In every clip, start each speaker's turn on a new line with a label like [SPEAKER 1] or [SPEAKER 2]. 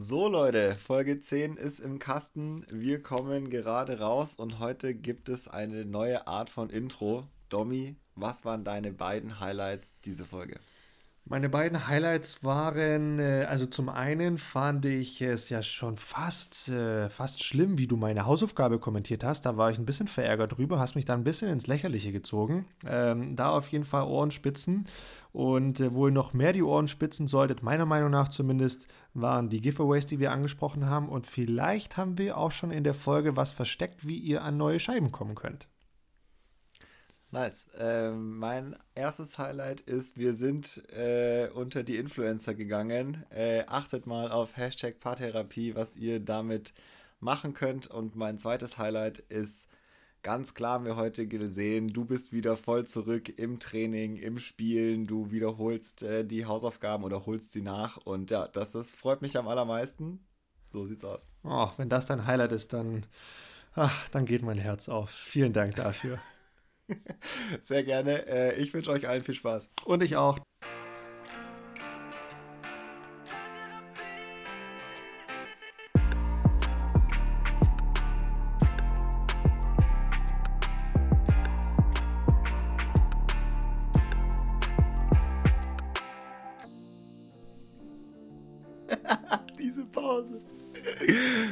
[SPEAKER 1] So Leute, Folge 10 ist im Kasten. Wir kommen gerade raus und heute gibt es eine neue Art von Intro. Domi, was waren deine beiden Highlights diese Folge?
[SPEAKER 2] Meine beiden Highlights waren, äh, also zum einen fand ich es ja schon fast, äh, fast schlimm, wie du meine Hausaufgabe kommentiert hast. Da war ich ein bisschen verärgert drüber, hast mich da ein bisschen ins Lächerliche gezogen. Ähm, da auf jeden Fall Ohrenspitzen. Und äh, wo ihr noch mehr die Ohren spitzen solltet, meiner Meinung nach zumindest, waren die Giveaways, die wir angesprochen haben. Und vielleicht haben wir auch schon in der Folge was versteckt, wie ihr an neue Scheiben kommen könnt.
[SPEAKER 1] Nice. Ähm, mein erstes Highlight ist, wir sind äh, unter die Influencer gegangen. Äh, achtet mal auf Hashtag Paartherapie, was ihr damit machen könnt. Und mein zweites Highlight ist, ganz klar haben wir heute gesehen, du bist wieder voll zurück im Training, im Spielen. Du wiederholst äh, die Hausaufgaben oder holst sie nach. Und ja, das, das freut mich am allermeisten. So sieht's aus.
[SPEAKER 2] Oh, wenn das dein Highlight ist, dann, ach, dann geht mein Herz auf. Vielen Dank dafür.
[SPEAKER 1] Sehr gerne. Äh, ich wünsche euch allen viel Spaß.
[SPEAKER 2] Und ich auch.
[SPEAKER 1] Diese Pause.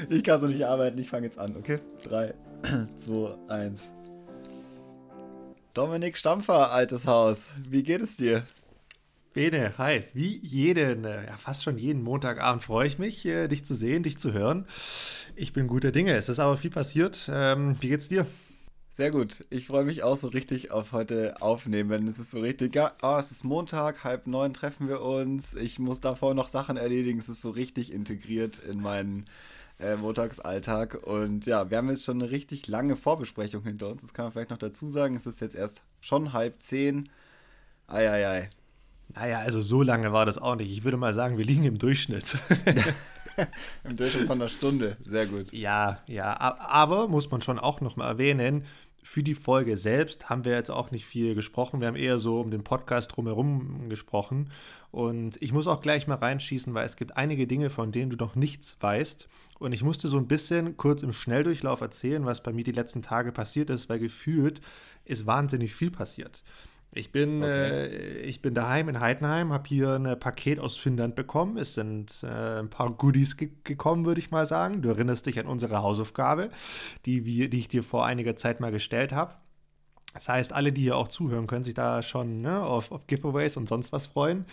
[SPEAKER 1] Ich kann so nicht arbeiten, ich fange jetzt an, okay? 3, 2, 1. Dominik Stampfer, altes Haus. Wie geht es dir?
[SPEAKER 2] Bene, hi. Wie jeden, äh, ja fast schon jeden Montagabend freue ich mich, äh, dich zu sehen, dich zu hören. Ich bin guter Dinge. Es ist aber viel passiert. Ähm, wie geht's dir?
[SPEAKER 1] Sehr gut. Ich freue mich auch so richtig auf heute aufnehmen. Es ist so richtig, ja, oh, es ist Montag, halb neun treffen wir uns. Ich muss davor noch Sachen erledigen. Es ist so richtig integriert in meinen äh, Montagsalltag. Und ja, wir haben jetzt schon eine richtig lange Vorbesprechung hinter uns. Das kann man vielleicht noch dazu sagen. Es ist jetzt erst schon halb zehn. Eieiei. Ei, ei.
[SPEAKER 2] Naja, also so lange war das auch nicht. Ich würde mal sagen, wir liegen im Durchschnitt.
[SPEAKER 1] Im Durchschnitt von einer Stunde. Sehr gut.
[SPEAKER 2] Ja, ja. Aber muss man schon auch noch mal erwähnen, für die Folge selbst haben wir jetzt auch nicht viel gesprochen. Wir haben eher so um den Podcast drumherum gesprochen. Und ich muss auch gleich mal reinschießen, weil es gibt einige Dinge, von denen du noch nichts weißt. Und ich musste so ein bisschen kurz im Schnelldurchlauf erzählen, was bei mir die letzten Tage passiert ist, weil gefühlt ist wahnsinnig viel passiert. Ich bin, okay. äh, ich bin daheim in Heidenheim, habe hier ein Paket aus Finnland bekommen. Es sind äh, ein paar Goodies ge gekommen, würde ich mal sagen. Du erinnerst dich an unsere Hausaufgabe, die, wir, die ich dir vor einiger Zeit mal gestellt habe. Das heißt, alle, die hier auch zuhören, können sich da schon ne, auf, auf, Giveaways und sonst was freuen.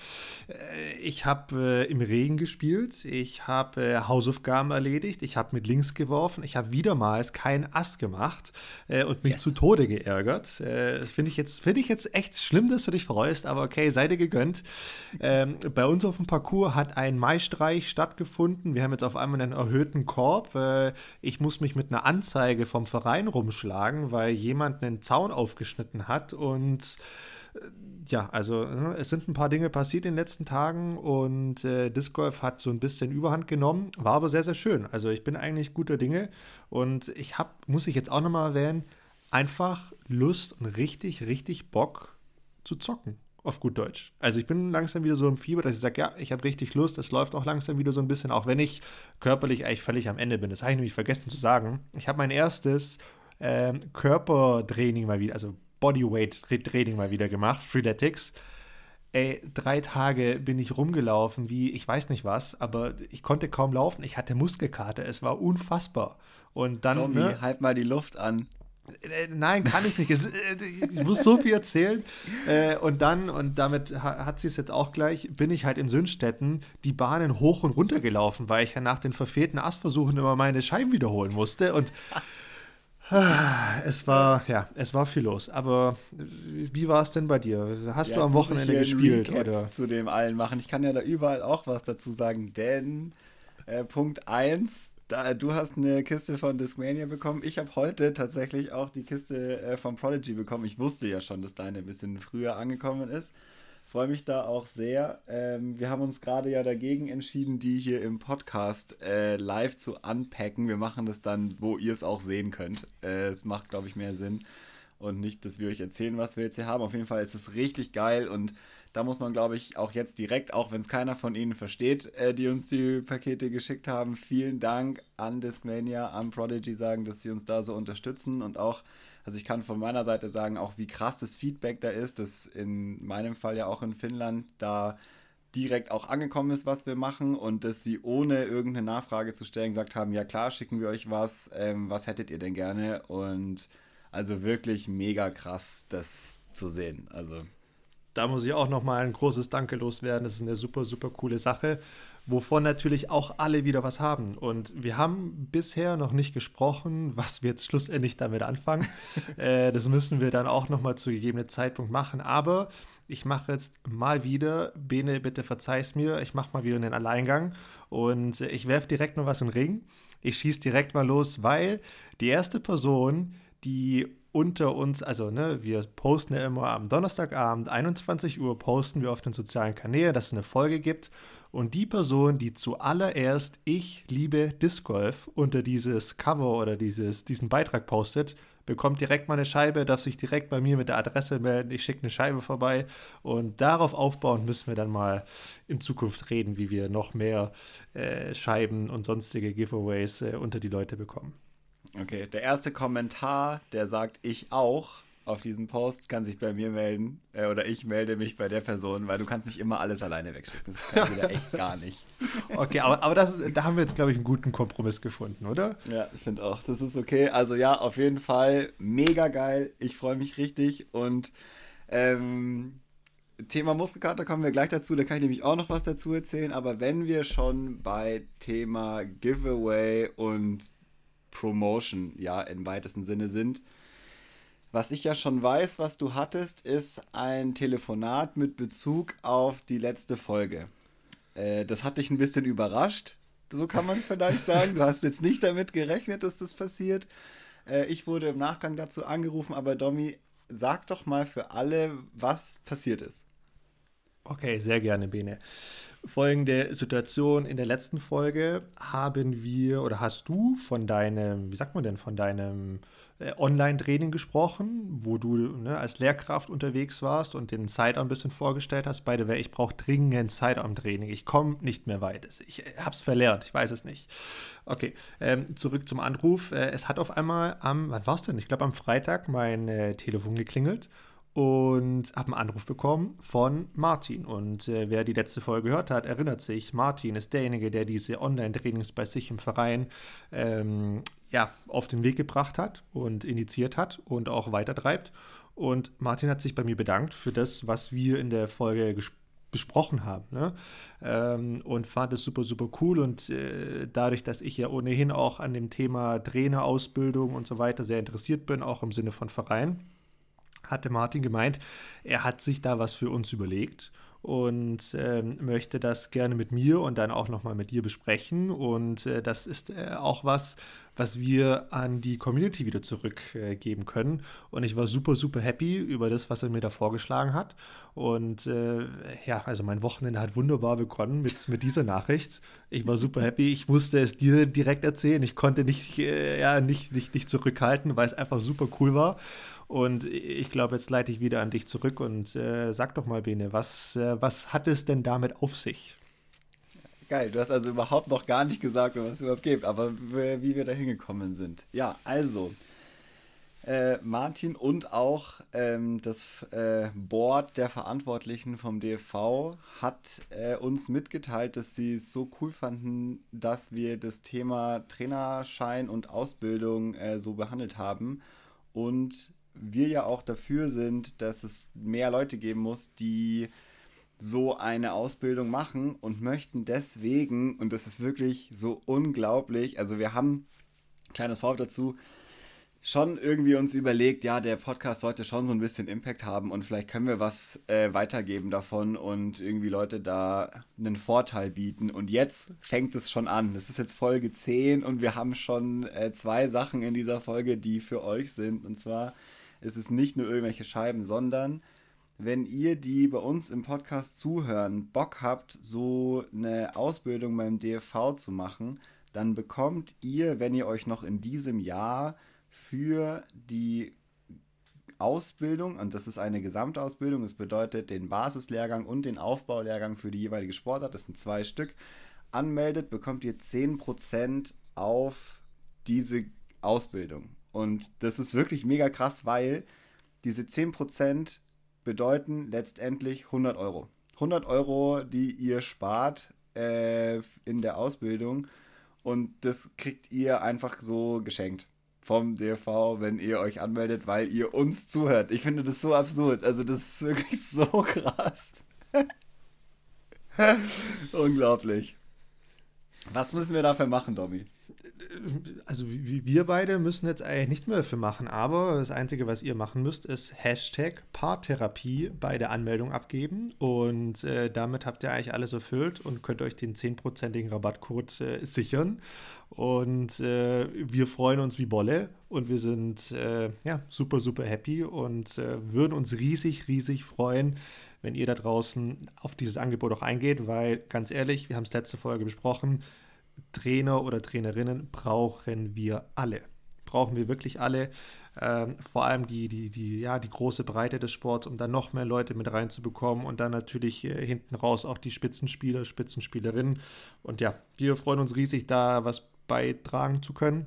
[SPEAKER 2] Äh, ich habe äh, im Regen gespielt, ich habe äh, Hausaufgaben erledigt, ich habe mit links geworfen, ich habe wiedermals keinen Ass gemacht äh, und mich yes. zu Tode geärgert. Äh, das finde ich, jetzt, find ich jetzt echt schlimm, dass du dich freust, aber okay, sei dir gegönnt. Ähm, bei uns auf dem Parcours hat ein Maistreich stattgefunden. Wir haben jetzt auf einmal einen erhöhten Korb. Äh, ich muss mich mit einer Anzeige vom Verein rumschlagen, weil jemand einen Zaun auf aufgeschnitten hat. Und äh, ja, also ne, es sind ein paar Dinge passiert in den letzten Tagen und äh, Disc Golf hat so ein bisschen Überhand genommen, war aber sehr, sehr schön. Also ich bin eigentlich guter Dinge und ich habe, muss ich jetzt auch nochmal erwähnen, einfach Lust und richtig, richtig Bock zu zocken. Auf gut Deutsch. Also ich bin langsam wieder so im Fieber, dass ich sage, ja, ich habe richtig Lust, es läuft auch langsam wieder so ein bisschen, auch wenn ich körperlich eigentlich völlig am Ende bin. Das habe ich nämlich vergessen zu sagen. Ich habe mein erstes ähm, Körpertraining mal wieder, also Bodyweight-Training mal wieder gemacht, Freeletics. Ey, drei Tage bin ich rumgelaufen, wie ich weiß nicht was, aber ich konnte kaum laufen. Ich hatte Muskelkater, es war unfassbar. Und dann.
[SPEAKER 1] Tommy, ne, halt mal die Luft an.
[SPEAKER 2] Äh, nein, kann ich nicht. Äh, ich muss so viel erzählen. Äh, und dann, und damit hat sie es jetzt auch gleich, bin ich halt in Sündstetten die Bahnen hoch und runter gelaufen, weil ich ja nach den verfehlten Astversuchen immer meine Scheiben wiederholen musste. Und es war, ja, es war viel los. Aber wie war es denn bei dir? Hast ja, du am Wochenende gespielt? Oder?
[SPEAKER 1] Zu dem allen machen. Ich kann ja da überall auch was dazu sagen, denn äh, Punkt 1, du hast eine Kiste von Discmania bekommen. Ich habe heute tatsächlich auch die Kiste äh, von Prodigy bekommen. Ich wusste ja schon, dass deine ein bisschen früher angekommen ist freue mich da auch sehr. Ähm, wir haben uns gerade ja dagegen entschieden, die hier im Podcast äh, live zu unpacken. Wir machen das dann, wo ihr es auch sehen könnt. Äh, es macht, glaube ich, mehr Sinn. und nicht, dass wir euch erzählen, was wir jetzt hier haben. Auf jeden Fall ist es richtig geil und da muss man, glaube ich, auch jetzt direkt, auch wenn es keiner von Ihnen versteht, äh, die uns die Pakete geschickt haben, vielen Dank an Discmania, an Prodigy sagen, dass sie uns da so unterstützen und auch, also ich kann von meiner Seite sagen, auch wie krass das Feedback da ist, dass in meinem Fall ja auch in Finnland da direkt auch angekommen ist, was wir machen und dass sie ohne irgendeine Nachfrage zu stellen gesagt haben, ja klar, schicken wir euch was, ähm, was hättet ihr denn gerne und also wirklich mega krass, das zu sehen. Also
[SPEAKER 2] da muss ich auch nochmal ein großes Danke loswerden. Das ist eine super, super coole Sache, wovon natürlich auch alle wieder was haben. Und wir haben bisher noch nicht gesprochen, was wir jetzt schlussendlich damit anfangen. äh, das müssen wir dann auch nochmal zu gegebenen Zeitpunkt machen. Aber ich mache jetzt mal wieder, Bene, bitte verzeih's mir, ich mache mal wieder einen Alleingang und ich werfe direkt noch was in den Ring. Ich schieße direkt mal los, weil die erste Person, die unter uns, also ne, wir posten ja immer am Donnerstagabend, 21 Uhr, posten wir auf den sozialen Kanälen, dass es eine Folge gibt. Und die Person, die zuallererst Ich liebe Disc Golf unter dieses Cover oder dieses, diesen Beitrag postet, bekommt direkt mal eine Scheibe, darf sich direkt bei mir mit der Adresse melden, ich schicke eine Scheibe vorbei. Und darauf aufbauend müssen wir dann mal in Zukunft reden, wie wir noch mehr äh, Scheiben und sonstige Giveaways äh, unter die Leute bekommen.
[SPEAKER 1] Okay, der erste Kommentar, der sagt ich auch auf diesen Post, kann sich bei mir melden. Äh, oder ich melde mich bei der Person, weil du kannst nicht immer alles alleine wegschicken. Das kann ich wieder echt gar nicht.
[SPEAKER 2] Okay, aber, aber das, da haben wir jetzt, glaube ich, einen guten Kompromiss gefunden, oder?
[SPEAKER 1] Ja, ich finde auch. Das ist okay. Also ja, auf jeden Fall mega geil. Ich freue mich richtig. Und ähm, Thema Muskelkater kommen wir gleich dazu. Da kann ich nämlich auch noch was dazu erzählen. Aber wenn wir schon bei Thema Giveaway und Promotion ja im weitesten Sinne sind. Was ich ja schon weiß, was du hattest, ist ein Telefonat mit Bezug auf die letzte Folge. Äh, das hat dich ein bisschen überrascht, so kann man es vielleicht sagen. Du hast jetzt nicht damit gerechnet, dass das passiert. Äh, ich wurde im Nachgang dazu angerufen, aber Domi, sag doch mal für alle, was passiert ist.
[SPEAKER 2] Okay, sehr gerne, Bene folgende Situation. In der letzten Folge haben wir oder hast du von deinem, wie sagt man denn, von deinem äh, Online-Training gesprochen, wo du ne, als Lehrkraft unterwegs warst und den Sidearm ein bisschen vorgestellt hast. By the way, ich brauche dringend Sidearm-Training. Ich komme nicht mehr weit. Ich habe es verlernt, ich weiß es nicht. Okay, ähm, zurück zum Anruf. Äh, es hat auf einmal am, wann war es denn? Ich glaube am Freitag mein äh, Telefon geklingelt und habe einen Anruf bekommen von Martin. Und äh, wer die letzte Folge gehört hat, erinnert sich, Martin ist derjenige, der diese Online-Trainings bei sich im Verein ähm, ja, auf den Weg gebracht hat und initiiert hat und auch weitertreibt. Und Martin hat sich bei mir bedankt für das, was wir in der Folge besprochen haben. Ne? Ähm, und fand es super, super cool. Und äh, dadurch, dass ich ja ohnehin auch an dem Thema Trainerausbildung und so weiter sehr interessiert bin, auch im Sinne von Verein, hatte Martin gemeint, er hat sich da was für uns überlegt und ähm, möchte das gerne mit mir und dann auch nochmal mit dir besprechen. Und äh, das ist äh, auch was, was wir an die Community wieder zurückgeben äh, können. Und ich war super, super happy über das, was er mir da vorgeschlagen hat. Und äh, ja, also mein Wochenende hat wunderbar begonnen mit, mit dieser Nachricht. Ich war super happy. Ich musste es dir direkt erzählen. Ich konnte nicht, äh, ja, nicht, nicht, nicht zurückhalten, weil es einfach super cool war. Und ich glaube, jetzt leite ich wieder an dich zurück und äh, sag doch mal, Bene, was, äh, was hat es denn damit auf sich?
[SPEAKER 1] Geil, du hast also überhaupt noch gar nicht gesagt, was es überhaupt gibt, aber wie wir da hingekommen sind. Ja, also, äh, Martin und auch ähm, das äh, Board der Verantwortlichen vom DFV hat äh, uns mitgeteilt, dass sie es so cool fanden, dass wir das Thema Trainerschein und Ausbildung äh, so behandelt haben und wir ja auch dafür sind, dass es mehr Leute geben muss, die so eine Ausbildung machen und möchten deswegen, und das ist wirklich so unglaublich, also wir haben, kleines Vorwort dazu, schon irgendwie uns überlegt, ja, der Podcast sollte schon so ein bisschen Impact haben und vielleicht können wir was äh, weitergeben davon und irgendwie Leute da einen Vorteil bieten. Und jetzt fängt es schon an. Das ist jetzt Folge 10 und wir haben schon äh, zwei Sachen in dieser Folge, die für euch sind. Und zwar ist es nicht nur irgendwelche Scheiben, sondern wenn ihr, die bei uns im Podcast zuhören, Bock habt, so eine Ausbildung beim DFV zu machen, dann bekommt ihr, wenn ihr euch noch in diesem Jahr für die Ausbildung, und das ist eine Gesamtausbildung, das bedeutet den Basislehrgang und den Aufbaulehrgang für die jeweilige Sportart, das sind zwei Stück, anmeldet, bekommt ihr 10% auf diese Ausbildung. Und das ist wirklich mega krass, weil diese 10% bedeuten letztendlich 100 Euro. 100 Euro, die ihr spart äh, in der Ausbildung und das kriegt ihr einfach so geschenkt vom DV, wenn ihr euch anmeldet, weil ihr uns zuhört. Ich finde das so absurd. Also das ist wirklich so krass. Unglaublich. Was müssen wir dafür machen, Domi?
[SPEAKER 2] Also wir beide müssen jetzt eigentlich nicht mehr dafür machen, aber das Einzige, was ihr machen müsst, ist Hashtag Paartherapie bei der Anmeldung abgeben und äh, damit habt ihr eigentlich alles erfüllt und könnt euch den 10%igen Rabattcode äh, sichern und äh, wir freuen uns wie Bolle und wir sind äh, ja, super, super happy und äh, würden uns riesig, riesig freuen, wenn ihr da draußen auf dieses Angebot auch eingeht, weil ganz ehrlich, wir haben es letzte Folge besprochen, Trainer oder Trainerinnen brauchen wir alle. Brauchen wir wirklich alle. Ähm, vor allem die, die, die, ja, die große Breite des Sports, um dann noch mehr Leute mit reinzubekommen und dann natürlich äh, hinten raus auch die Spitzenspieler, Spitzenspielerinnen. Und ja, wir freuen uns riesig, da was beitragen zu können.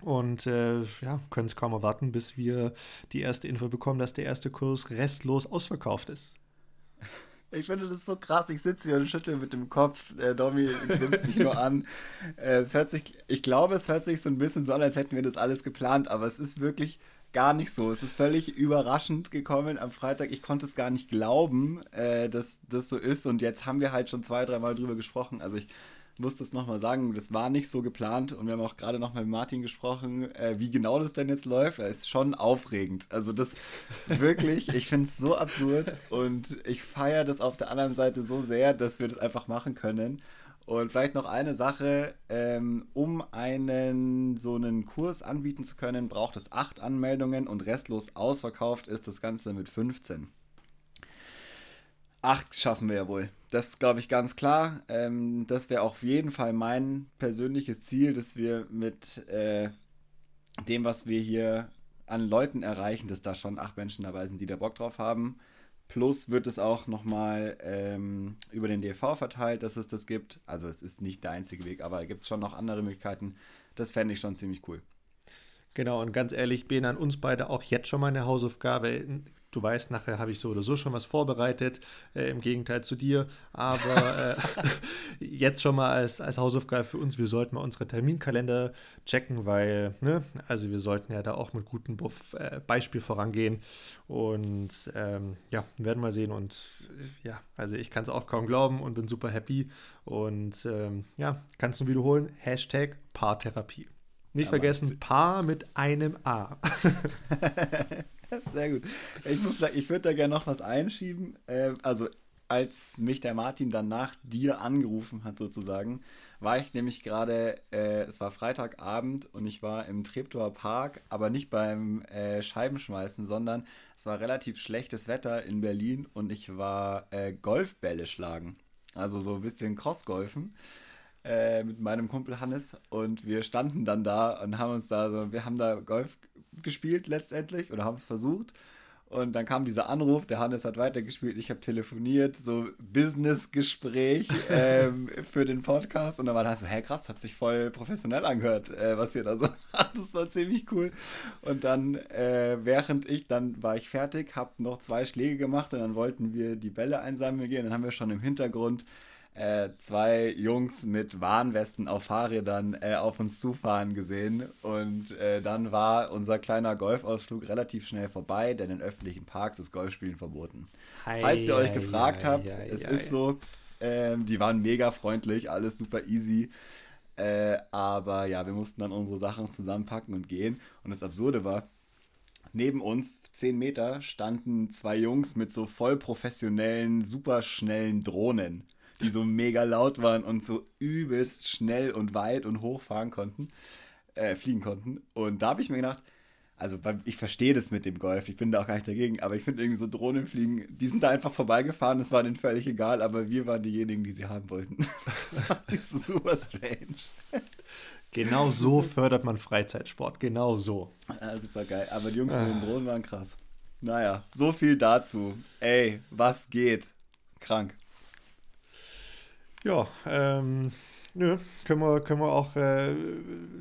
[SPEAKER 2] Und äh, ja, können es kaum erwarten, bis wir die erste Info bekommen, dass der erste Kurs restlos ausverkauft ist.
[SPEAKER 1] Ich finde das so krass. Ich sitze hier und schüttle mit dem Kopf. Der Domi grinst mich nur an. Äh, es hört sich, ich glaube, es hört sich so ein bisschen so an, als hätten wir das alles geplant, aber es ist wirklich gar nicht so. Es ist völlig überraschend gekommen am Freitag. Ich konnte es gar nicht glauben, äh, dass das so ist. Und jetzt haben wir halt schon zwei, dreimal drüber gesprochen. Also ich muss das nochmal sagen, das war nicht so geplant und wir haben auch gerade nochmal mit Martin gesprochen, äh, wie genau das denn jetzt läuft. Das ist schon aufregend. Also das wirklich, ich finde es so absurd und ich feiere das auf der anderen Seite so sehr, dass wir das einfach machen können. Und vielleicht noch eine Sache, ähm, um einen so einen Kurs anbieten zu können, braucht es acht Anmeldungen und restlos ausverkauft ist das Ganze mit 15. Acht schaffen wir ja wohl. Das glaube ich, ganz klar. Ähm, das wäre auf jeden Fall mein persönliches Ziel, dass wir mit äh, dem, was wir hier an Leuten erreichen, dass da schon acht Menschen dabei sind, die da Bock drauf haben. Plus wird es auch nochmal ähm, über den DV verteilt, dass es das gibt. Also es ist nicht der einzige Weg, aber gibt es schon noch andere Möglichkeiten. Das fände ich schon ziemlich cool.
[SPEAKER 2] Genau, und ganz ehrlich, bin an uns beide auch jetzt schon mal eine Hausaufgabe. Du weißt, nachher habe ich so oder so schon was vorbereitet, äh, im Gegenteil zu dir. Aber äh, jetzt schon mal als, als Hausaufgabe für uns, wir sollten mal unsere Terminkalender checken, weil, ne, also wir sollten ja da auch mit gutem äh, Beispiel vorangehen. Und ähm, ja, werden mal sehen. Und ja, also ich kann es auch kaum glauben und bin super happy. Und ähm, ja, kannst du wiederholen? Hashtag Paartherapie. Nicht Aber vergessen, Paar mit einem A.
[SPEAKER 1] Sehr gut. Ich, ich würde da gerne noch was einschieben. Äh, also, als mich der Martin dann nach dir angerufen hat, sozusagen, war ich nämlich gerade, äh, es war Freitagabend und ich war im Treptower Park, aber nicht beim äh, Scheibenschmeißen, sondern es war relativ schlechtes Wetter in Berlin und ich war äh, Golfbälle schlagen. Also so ein bisschen Crossgolfen äh, mit meinem Kumpel Hannes und wir standen dann da und haben uns da so, wir haben da Golf gespielt letztendlich oder haben es versucht. Und dann kam dieser Anruf, der Hannes hat weitergespielt, ich habe telefoniert, so Business-Gespräch ähm, für den Podcast. Und dann war dann so, hä krass, hat sich voll professionell angehört, äh, was wir da so machen. Das war ziemlich cool. Und dann, äh, während ich, dann war ich fertig, habe noch zwei Schläge gemacht und dann wollten wir die Bälle einsammeln gehen. Dann haben wir schon im Hintergrund äh, zwei Jungs mit Warnwesten auf Fahrrädern äh, auf uns zufahren gesehen. Und äh, dann war unser kleiner Golfausflug relativ schnell vorbei, denn in öffentlichen Parks ist Golfspielen verboten. Hi, Falls ihr euch gefragt hi, habt, hi, es ist so, ähm, die waren mega freundlich, alles super easy. Äh, aber ja, wir mussten dann unsere Sachen zusammenpacken und gehen. Und das Absurde war, neben uns, 10 Meter, standen zwei Jungs mit so voll professionellen, super schnellen Drohnen die so mega laut waren und so übelst schnell und weit und hoch fahren konnten, äh, fliegen konnten. Und da habe ich mir gedacht, also ich verstehe das mit dem Golf, ich bin da auch gar nicht dagegen, aber ich finde irgendwie so Drohnenfliegen, die sind da einfach vorbeigefahren, es war denen völlig egal, aber wir waren diejenigen, die sie haben wollten. das war so super
[SPEAKER 2] strange. Genau so fördert man Freizeitsport, genau so.
[SPEAKER 1] Ja, super geil, aber die Jungs mit den Drohnen waren krass. Naja, so viel dazu. Ey, was geht? Krank.
[SPEAKER 2] Ja, ähm, nö, können wir, können wir auch äh,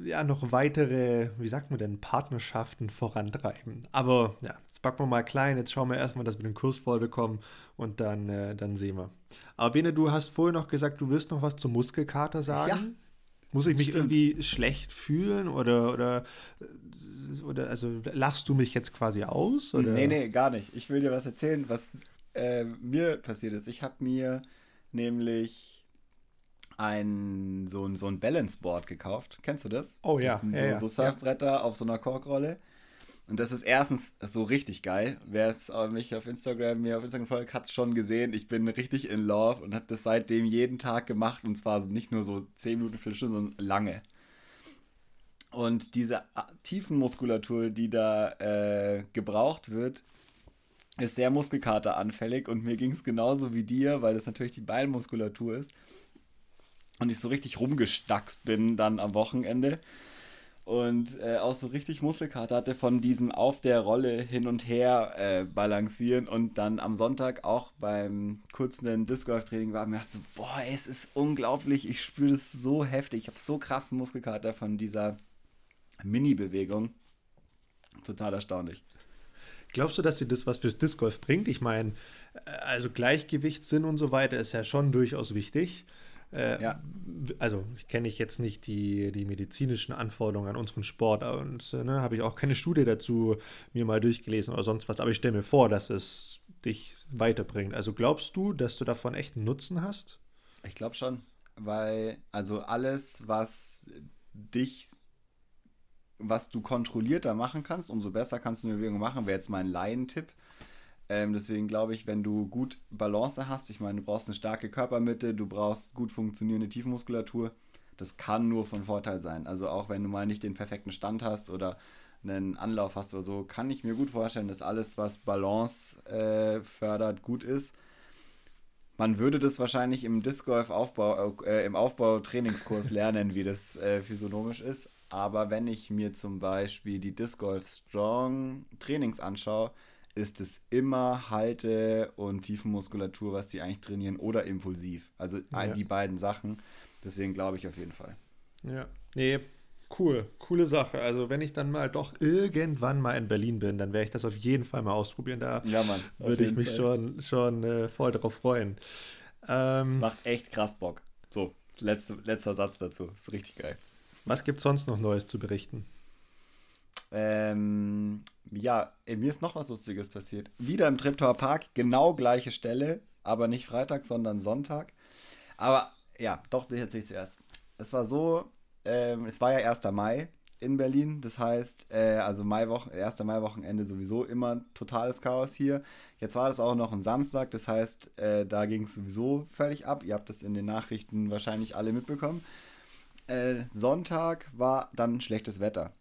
[SPEAKER 2] ja, noch weitere, wie sagt man denn, Partnerschaften vorantreiben. Aber ja, jetzt packen wir mal klein, jetzt schauen wir erstmal, dass wir den Kurs voll bekommen und dann, äh, dann sehen wir. Aber Bene, du hast vorher noch gesagt, du willst noch was zum Muskelkater sagen. Ja. Muss ich mich Stimmt. irgendwie schlecht fühlen oder, oder, oder also lachst du mich jetzt quasi aus? Oder?
[SPEAKER 1] Nee, nee, gar nicht. Ich will dir was erzählen, was äh, mir passiert ist. Ich habe mir nämlich ein so ein, so ein Balance Board gekauft. Kennst du das?
[SPEAKER 2] Oh ja.
[SPEAKER 1] Das sind so,
[SPEAKER 2] ja,
[SPEAKER 1] so Surfbretter ja. auf so einer Korkrolle. Und das ist erstens so richtig geil. Wer es mich auf Instagram, mir auf Instagram folgt, hat es schon gesehen. Ich bin richtig in Love und habe das seitdem jeden Tag gemacht. Und zwar nicht nur so 10 Minuten, 4 Stunden, sondern lange. Und diese Tiefenmuskulatur, die da äh, gebraucht wird, ist sehr muskelkateranfällig. Und mir ging es genauso wie dir, weil das natürlich die Beinmuskulatur ist. Und ich so richtig rumgestackst bin dann am Wochenende. Und äh, auch so richtig Muskelkater hatte von diesem auf der Rolle hin und her äh, balancieren und dann am Sonntag auch beim kurzen Disc Golf Training war mir so boah es ist unglaublich. Ich spüre das so heftig. Ich habe so krassen Muskelkater von dieser Mini Bewegung total erstaunlich.
[SPEAKER 2] Glaubst du, dass dir das was fürs Disc Golf bringt? Ich meine, äh, also Gleichgewichtssinn und so weiter ist ja schon durchaus wichtig. Äh, ja. Also ich kenne ich jetzt nicht die, die medizinischen Anforderungen an unseren Sport und äh, ne, habe ich auch keine Studie dazu mir mal durchgelesen oder sonst was, aber ich stelle mir vor, dass es dich weiterbringt. Also glaubst du, dass du davon echt einen Nutzen hast?
[SPEAKER 1] Ich glaube schon, weil also alles, was dich was du kontrollierter machen kannst, umso besser kannst du eine Bewegung machen, wäre jetzt mein Laientipp. Ähm, deswegen glaube ich, wenn du gut Balance hast, ich meine, du brauchst eine starke Körpermitte, du brauchst gut funktionierende Tiefmuskulatur, das kann nur von Vorteil sein. Also auch wenn du mal nicht den perfekten Stand hast oder einen Anlauf hast oder so, kann ich mir gut vorstellen, dass alles, was Balance äh, fördert, gut ist. Man würde das wahrscheinlich im Disc Golf Aufbau, äh, im Aufbau Trainingskurs lernen, wie das äh, physiognomisch ist. Aber wenn ich mir zum Beispiel die Disc Golf Strong Trainings anschaue, ist es immer Halte und Tiefenmuskulatur, was die eigentlich trainieren, oder impulsiv. Also ja. die beiden Sachen. Deswegen glaube ich auf jeden Fall.
[SPEAKER 2] Ja, nee, cool, coole Sache. Also wenn ich dann mal doch irgendwann mal in Berlin bin, dann werde ich das auf jeden Fall mal ausprobieren. Da ja, Mann, würde ich mich Fall. schon, schon äh, voll darauf freuen.
[SPEAKER 1] Ähm, das macht echt krass Bock. So, letzte, letzter Satz dazu. Ist richtig geil.
[SPEAKER 2] Was gibt es sonst noch Neues zu berichten?
[SPEAKER 1] Ähm, ja, mir ist noch was Lustiges passiert. Wieder im Triptower Park, genau gleiche Stelle, aber nicht Freitag, sondern Sonntag. Aber ja, doch, das erzähle ich zuerst. Es war so, ähm, es war ja 1. Mai in Berlin, das heißt, äh, also Maiwochen, 1. Mai-Wochenende sowieso immer totales Chaos hier. Jetzt war das auch noch ein Samstag, das heißt, äh, da ging es sowieso völlig ab. Ihr habt das in den Nachrichten wahrscheinlich alle mitbekommen. Äh, Sonntag war dann schlechtes Wetter.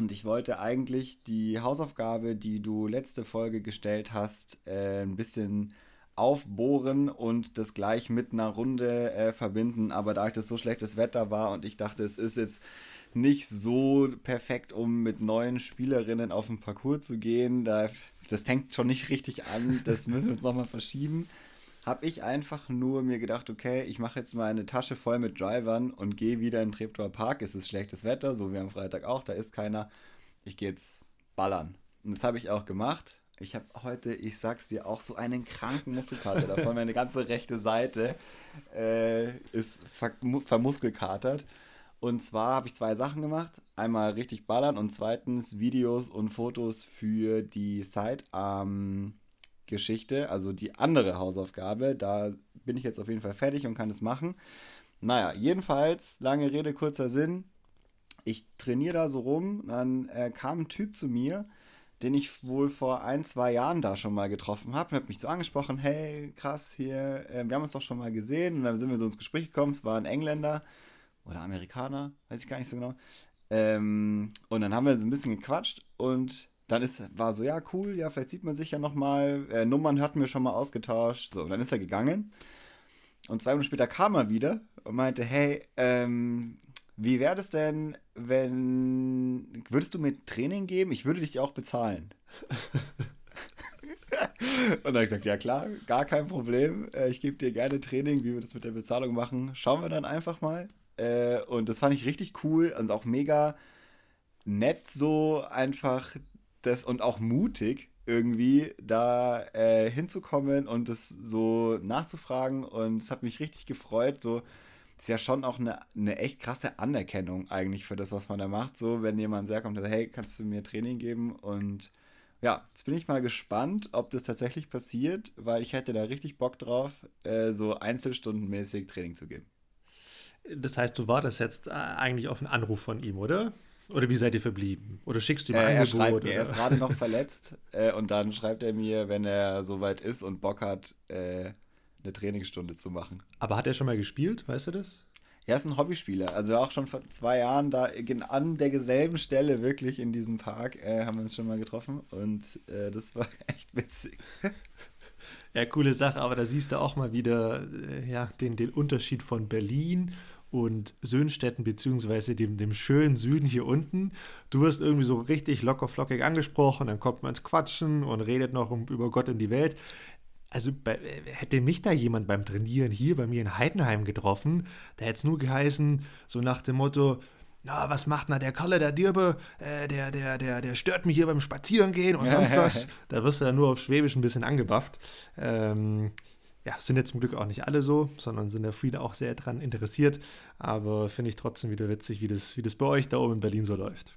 [SPEAKER 1] Und ich wollte eigentlich die Hausaufgabe, die du letzte Folge gestellt hast, äh, ein bisschen aufbohren und das gleich mit einer Runde äh, verbinden. Aber da das so schlechtes Wetter war und ich dachte, es ist jetzt nicht so perfekt, um mit neuen Spielerinnen auf den Parcours zu gehen, da, das fängt schon nicht richtig an. Das müssen wir uns nochmal verschieben habe ich einfach nur mir gedacht, okay, ich mache jetzt mal eine Tasche voll mit Drivern und gehe wieder in Treptower Park. Es ist schlechtes Wetter, so wie am Freitag auch, da ist keiner. Ich gehe jetzt ballern. Und das habe ich auch gemacht. Ich habe heute, ich sag's dir, auch so einen kranken Muskelkater davon. Meine ganze rechte Seite äh, ist ver vermuskelkatert. Und zwar habe ich zwei Sachen gemacht. Einmal richtig ballern und zweitens Videos und Fotos für die Sidearm Geschichte, also die andere Hausaufgabe. Da bin ich jetzt auf jeden Fall fertig und kann es machen. Naja, jedenfalls, lange Rede, kurzer Sinn. Ich trainiere da so rum, dann äh, kam ein Typ zu mir, den ich wohl vor ein, zwei Jahren da schon mal getroffen habe. Hat mich so angesprochen, hey, krass, hier, äh, wir haben uns doch schon mal gesehen. Und dann sind wir so ins Gespräch gekommen. Es war ein Engländer oder Amerikaner, weiß ich gar nicht so genau. Ähm, und dann haben wir so ein bisschen gequatscht und dann ist, war so, ja, cool, ja, vielleicht sieht man sich ja nochmal. Äh, Nummern hatten wir schon mal ausgetauscht. So, dann ist er gegangen. Und zwei Minuten später kam er wieder und meinte, hey, ähm, wie wäre das denn, wenn, würdest du mir Training geben? Ich würde dich auch bezahlen. Und dann habe ich gesagt, ja klar, gar kein Problem. Äh, ich gebe dir gerne Training, wie wir das mit der Bezahlung machen. Schauen wir dann einfach mal. Äh, und das fand ich richtig cool und auch mega nett so einfach das und auch mutig irgendwie da äh, hinzukommen und das so nachzufragen und es hat mich richtig gefreut, so ist ja schon auch eine, eine echt krasse Anerkennung eigentlich für das, was man da macht. So, wenn jemand sagt, hey, kannst du mir Training geben? Und ja, jetzt bin ich mal gespannt, ob das tatsächlich passiert, weil ich hätte da richtig Bock drauf, äh, so einzelstundenmäßig Training zu geben.
[SPEAKER 2] Das heißt, du wartest jetzt äh, eigentlich auf einen Anruf von ihm, oder? Oder wie seid ihr verblieben? Oder schickst du ihm
[SPEAKER 1] ein
[SPEAKER 2] äh,
[SPEAKER 1] Angebot? Er, schreibt mir, er ist gerade noch verletzt äh, und dann schreibt er mir, wenn er soweit ist und Bock hat, äh, eine Trainingsstunde zu machen.
[SPEAKER 2] Aber hat er schon mal gespielt, weißt du das?
[SPEAKER 1] Er ist ein Hobbyspieler. Also auch schon vor zwei Jahren da an derselben Stelle wirklich in diesem Park äh, haben wir uns schon mal getroffen und äh, das war echt witzig.
[SPEAKER 2] Ja, coole Sache, aber da siehst du auch mal wieder äh, ja, den, den Unterschied von Berlin und Söhnstetten, beziehungsweise dem, dem schönen Süden hier unten. Du wirst irgendwie so richtig locker flockig angesprochen, dann kommt man ins Quatschen und redet noch um, über Gott und die Welt. Also bei, hätte mich da jemand beim Trainieren hier bei mir in Heidenheim getroffen, da hätte es nur geheißen, so nach dem Motto, na, was macht na der Kalle, der Dirbe, äh, der, der, der, der stört mich hier beim Spazierengehen und sonst was. Da wirst du ja nur auf Schwäbisch ein bisschen angebafft. Ähm, ja, sind ja zum Glück auch nicht alle so, sondern sind ja viele auch sehr daran interessiert. Aber finde ich trotzdem wieder witzig, wie das, wie das bei euch da oben in Berlin so läuft.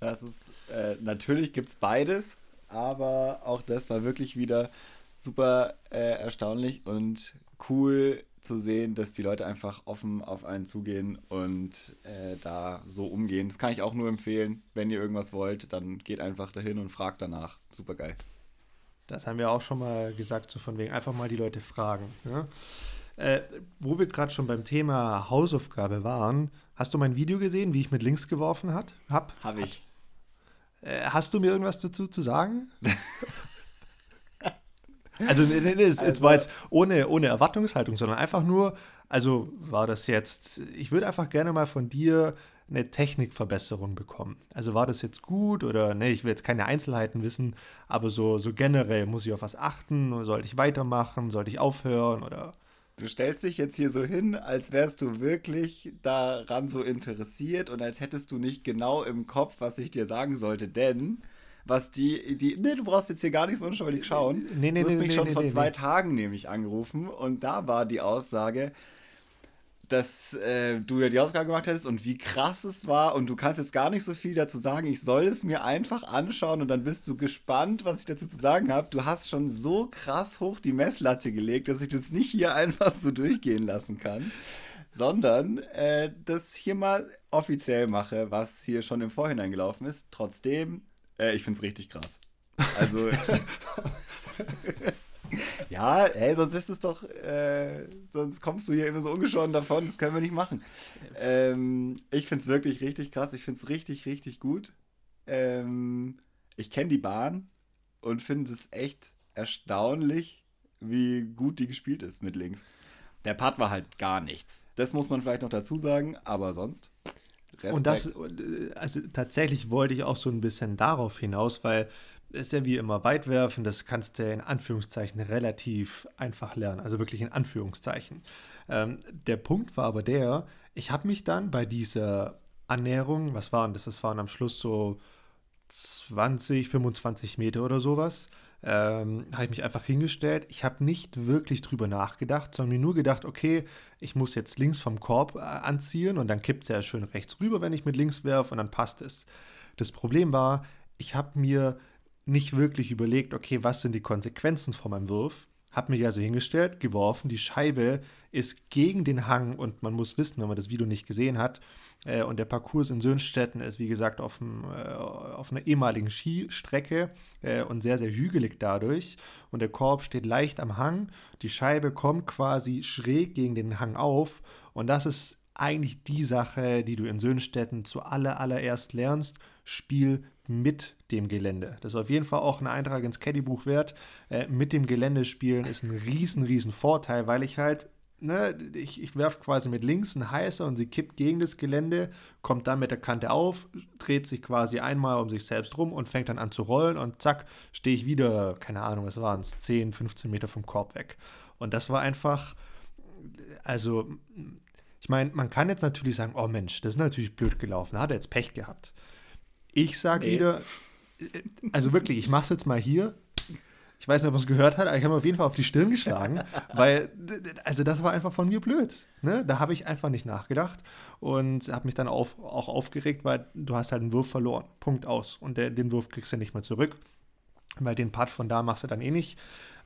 [SPEAKER 1] Das ist, äh, natürlich gibt es beides, aber auch das war wirklich wieder super äh, erstaunlich und cool zu sehen, dass die Leute einfach offen auf einen zugehen und äh, da so umgehen. Das kann ich auch nur empfehlen. Wenn ihr irgendwas wollt, dann geht einfach dahin und fragt danach. Super geil.
[SPEAKER 2] Das haben wir auch schon mal gesagt, so von wegen einfach mal die Leute fragen. Ne? Äh, wo wir gerade schon beim Thema Hausaufgabe waren, hast du mein Video gesehen, wie ich mit links geworfen habe?
[SPEAKER 1] Hab, hab ich.
[SPEAKER 2] Äh, hast du mir irgendwas dazu zu sagen? Also, nee, nee, es, also, es war jetzt ohne, ohne Erwartungshaltung, sondern einfach nur, also war das jetzt, ich würde einfach gerne mal von dir eine Technikverbesserung bekommen. Also war das jetzt gut oder ne, ich will jetzt keine Einzelheiten wissen, aber so, so generell muss ich auf was achten, sollte ich weitermachen, sollte ich aufhören oder.
[SPEAKER 1] Du stellst dich jetzt hier so hin, als wärst du wirklich daran so interessiert und als hättest du nicht genau im Kopf, was ich dir sagen sollte, denn was die, die, nee, du brauchst jetzt hier gar nicht so unschuldig schauen. Nee, nee, du hast nee, mich nee, schon nee, vor zwei Tagen nämlich angerufen und da war die Aussage, dass äh, du ja die Ausgabe gemacht hättest und wie krass es war und du kannst jetzt gar nicht so viel dazu sagen. Ich soll es mir einfach anschauen und dann bist du gespannt, was ich dazu zu sagen habe. Du hast schon so krass hoch die Messlatte gelegt, dass ich das nicht hier einfach so durchgehen lassen kann, sondern äh, das hier mal offiziell mache, was hier schon im Vorhinein gelaufen ist. Trotzdem äh, ich finde es richtig krass. Also. ja, ey, sonst ist es doch, äh, sonst kommst du hier immer so ungeschoren davon, das können wir nicht machen. Ähm, ich finde es wirklich richtig krass, ich finde es richtig, richtig gut. Ähm, ich kenne die Bahn und finde es echt erstaunlich, wie gut die gespielt ist mit links. Der Part war halt gar nichts. Das muss man vielleicht noch dazu sagen, aber sonst.
[SPEAKER 2] Respekt. Und das, also tatsächlich wollte ich auch so ein bisschen darauf hinaus, weil ist ja wie immer Weitwerfen, das kannst du in Anführungszeichen relativ einfach lernen, also wirklich in Anführungszeichen. Ähm, der Punkt war aber der, ich habe mich dann bei dieser Annäherung, was waren das? Das waren am Schluss so 20, 25 Meter oder sowas, ähm, habe ich mich einfach hingestellt. Ich habe nicht wirklich drüber nachgedacht, sondern mir nur gedacht, okay, ich muss jetzt links vom Korb äh, anziehen und dann kippt es ja schön rechts rüber, wenn ich mit links werfe und dann passt es. Das Problem war, ich habe mir nicht wirklich überlegt, okay, was sind die Konsequenzen von meinem Wurf. Habe mich also hingestellt, geworfen, die Scheibe ist gegen den Hang und man muss wissen, wenn man das Video nicht gesehen hat, äh, und der Parcours in Söhnstetten ist, wie gesagt, auf, dem, äh, auf einer ehemaligen Skistrecke äh, und sehr, sehr hügelig dadurch. Und der Korb steht leicht am Hang. Die Scheibe kommt quasi schräg gegen den Hang auf. Und das ist eigentlich die Sache, die du in Söhnstetten zu aller, lernst. Spiel mit dem Gelände. Das ist auf jeden Fall auch ein Eintrag ins Caddybuch wert. Äh, mit dem Gelände spielen ist ein riesen, riesen Vorteil, weil ich halt ne, ich, ich werfe quasi mit links einen Heißer und sie kippt gegen das Gelände, kommt dann mit der Kante auf, dreht sich quasi einmal um sich selbst rum und fängt dann an zu rollen und zack, stehe ich wieder, keine Ahnung, was waren es, 10, 15 Meter vom Korb weg. Und das war einfach, also, ich meine, man kann jetzt natürlich sagen, oh Mensch, das ist natürlich blöd gelaufen, hat er jetzt Pech gehabt. Ich sage nee. wieder, also wirklich, ich mache es jetzt mal hier, ich weiß nicht, ob man es gehört hat, aber ich habe auf jeden Fall auf die Stirn geschlagen, weil, also das war einfach von mir blöd. Ne? Da habe ich einfach nicht nachgedacht und habe mich dann auf, auch aufgeregt, weil du hast halt einen Wurf verloren. Punkt aus. Und der, den Wurf kriegst du nicht mehr zurück, weil den Part von da machst du dann eh nicht.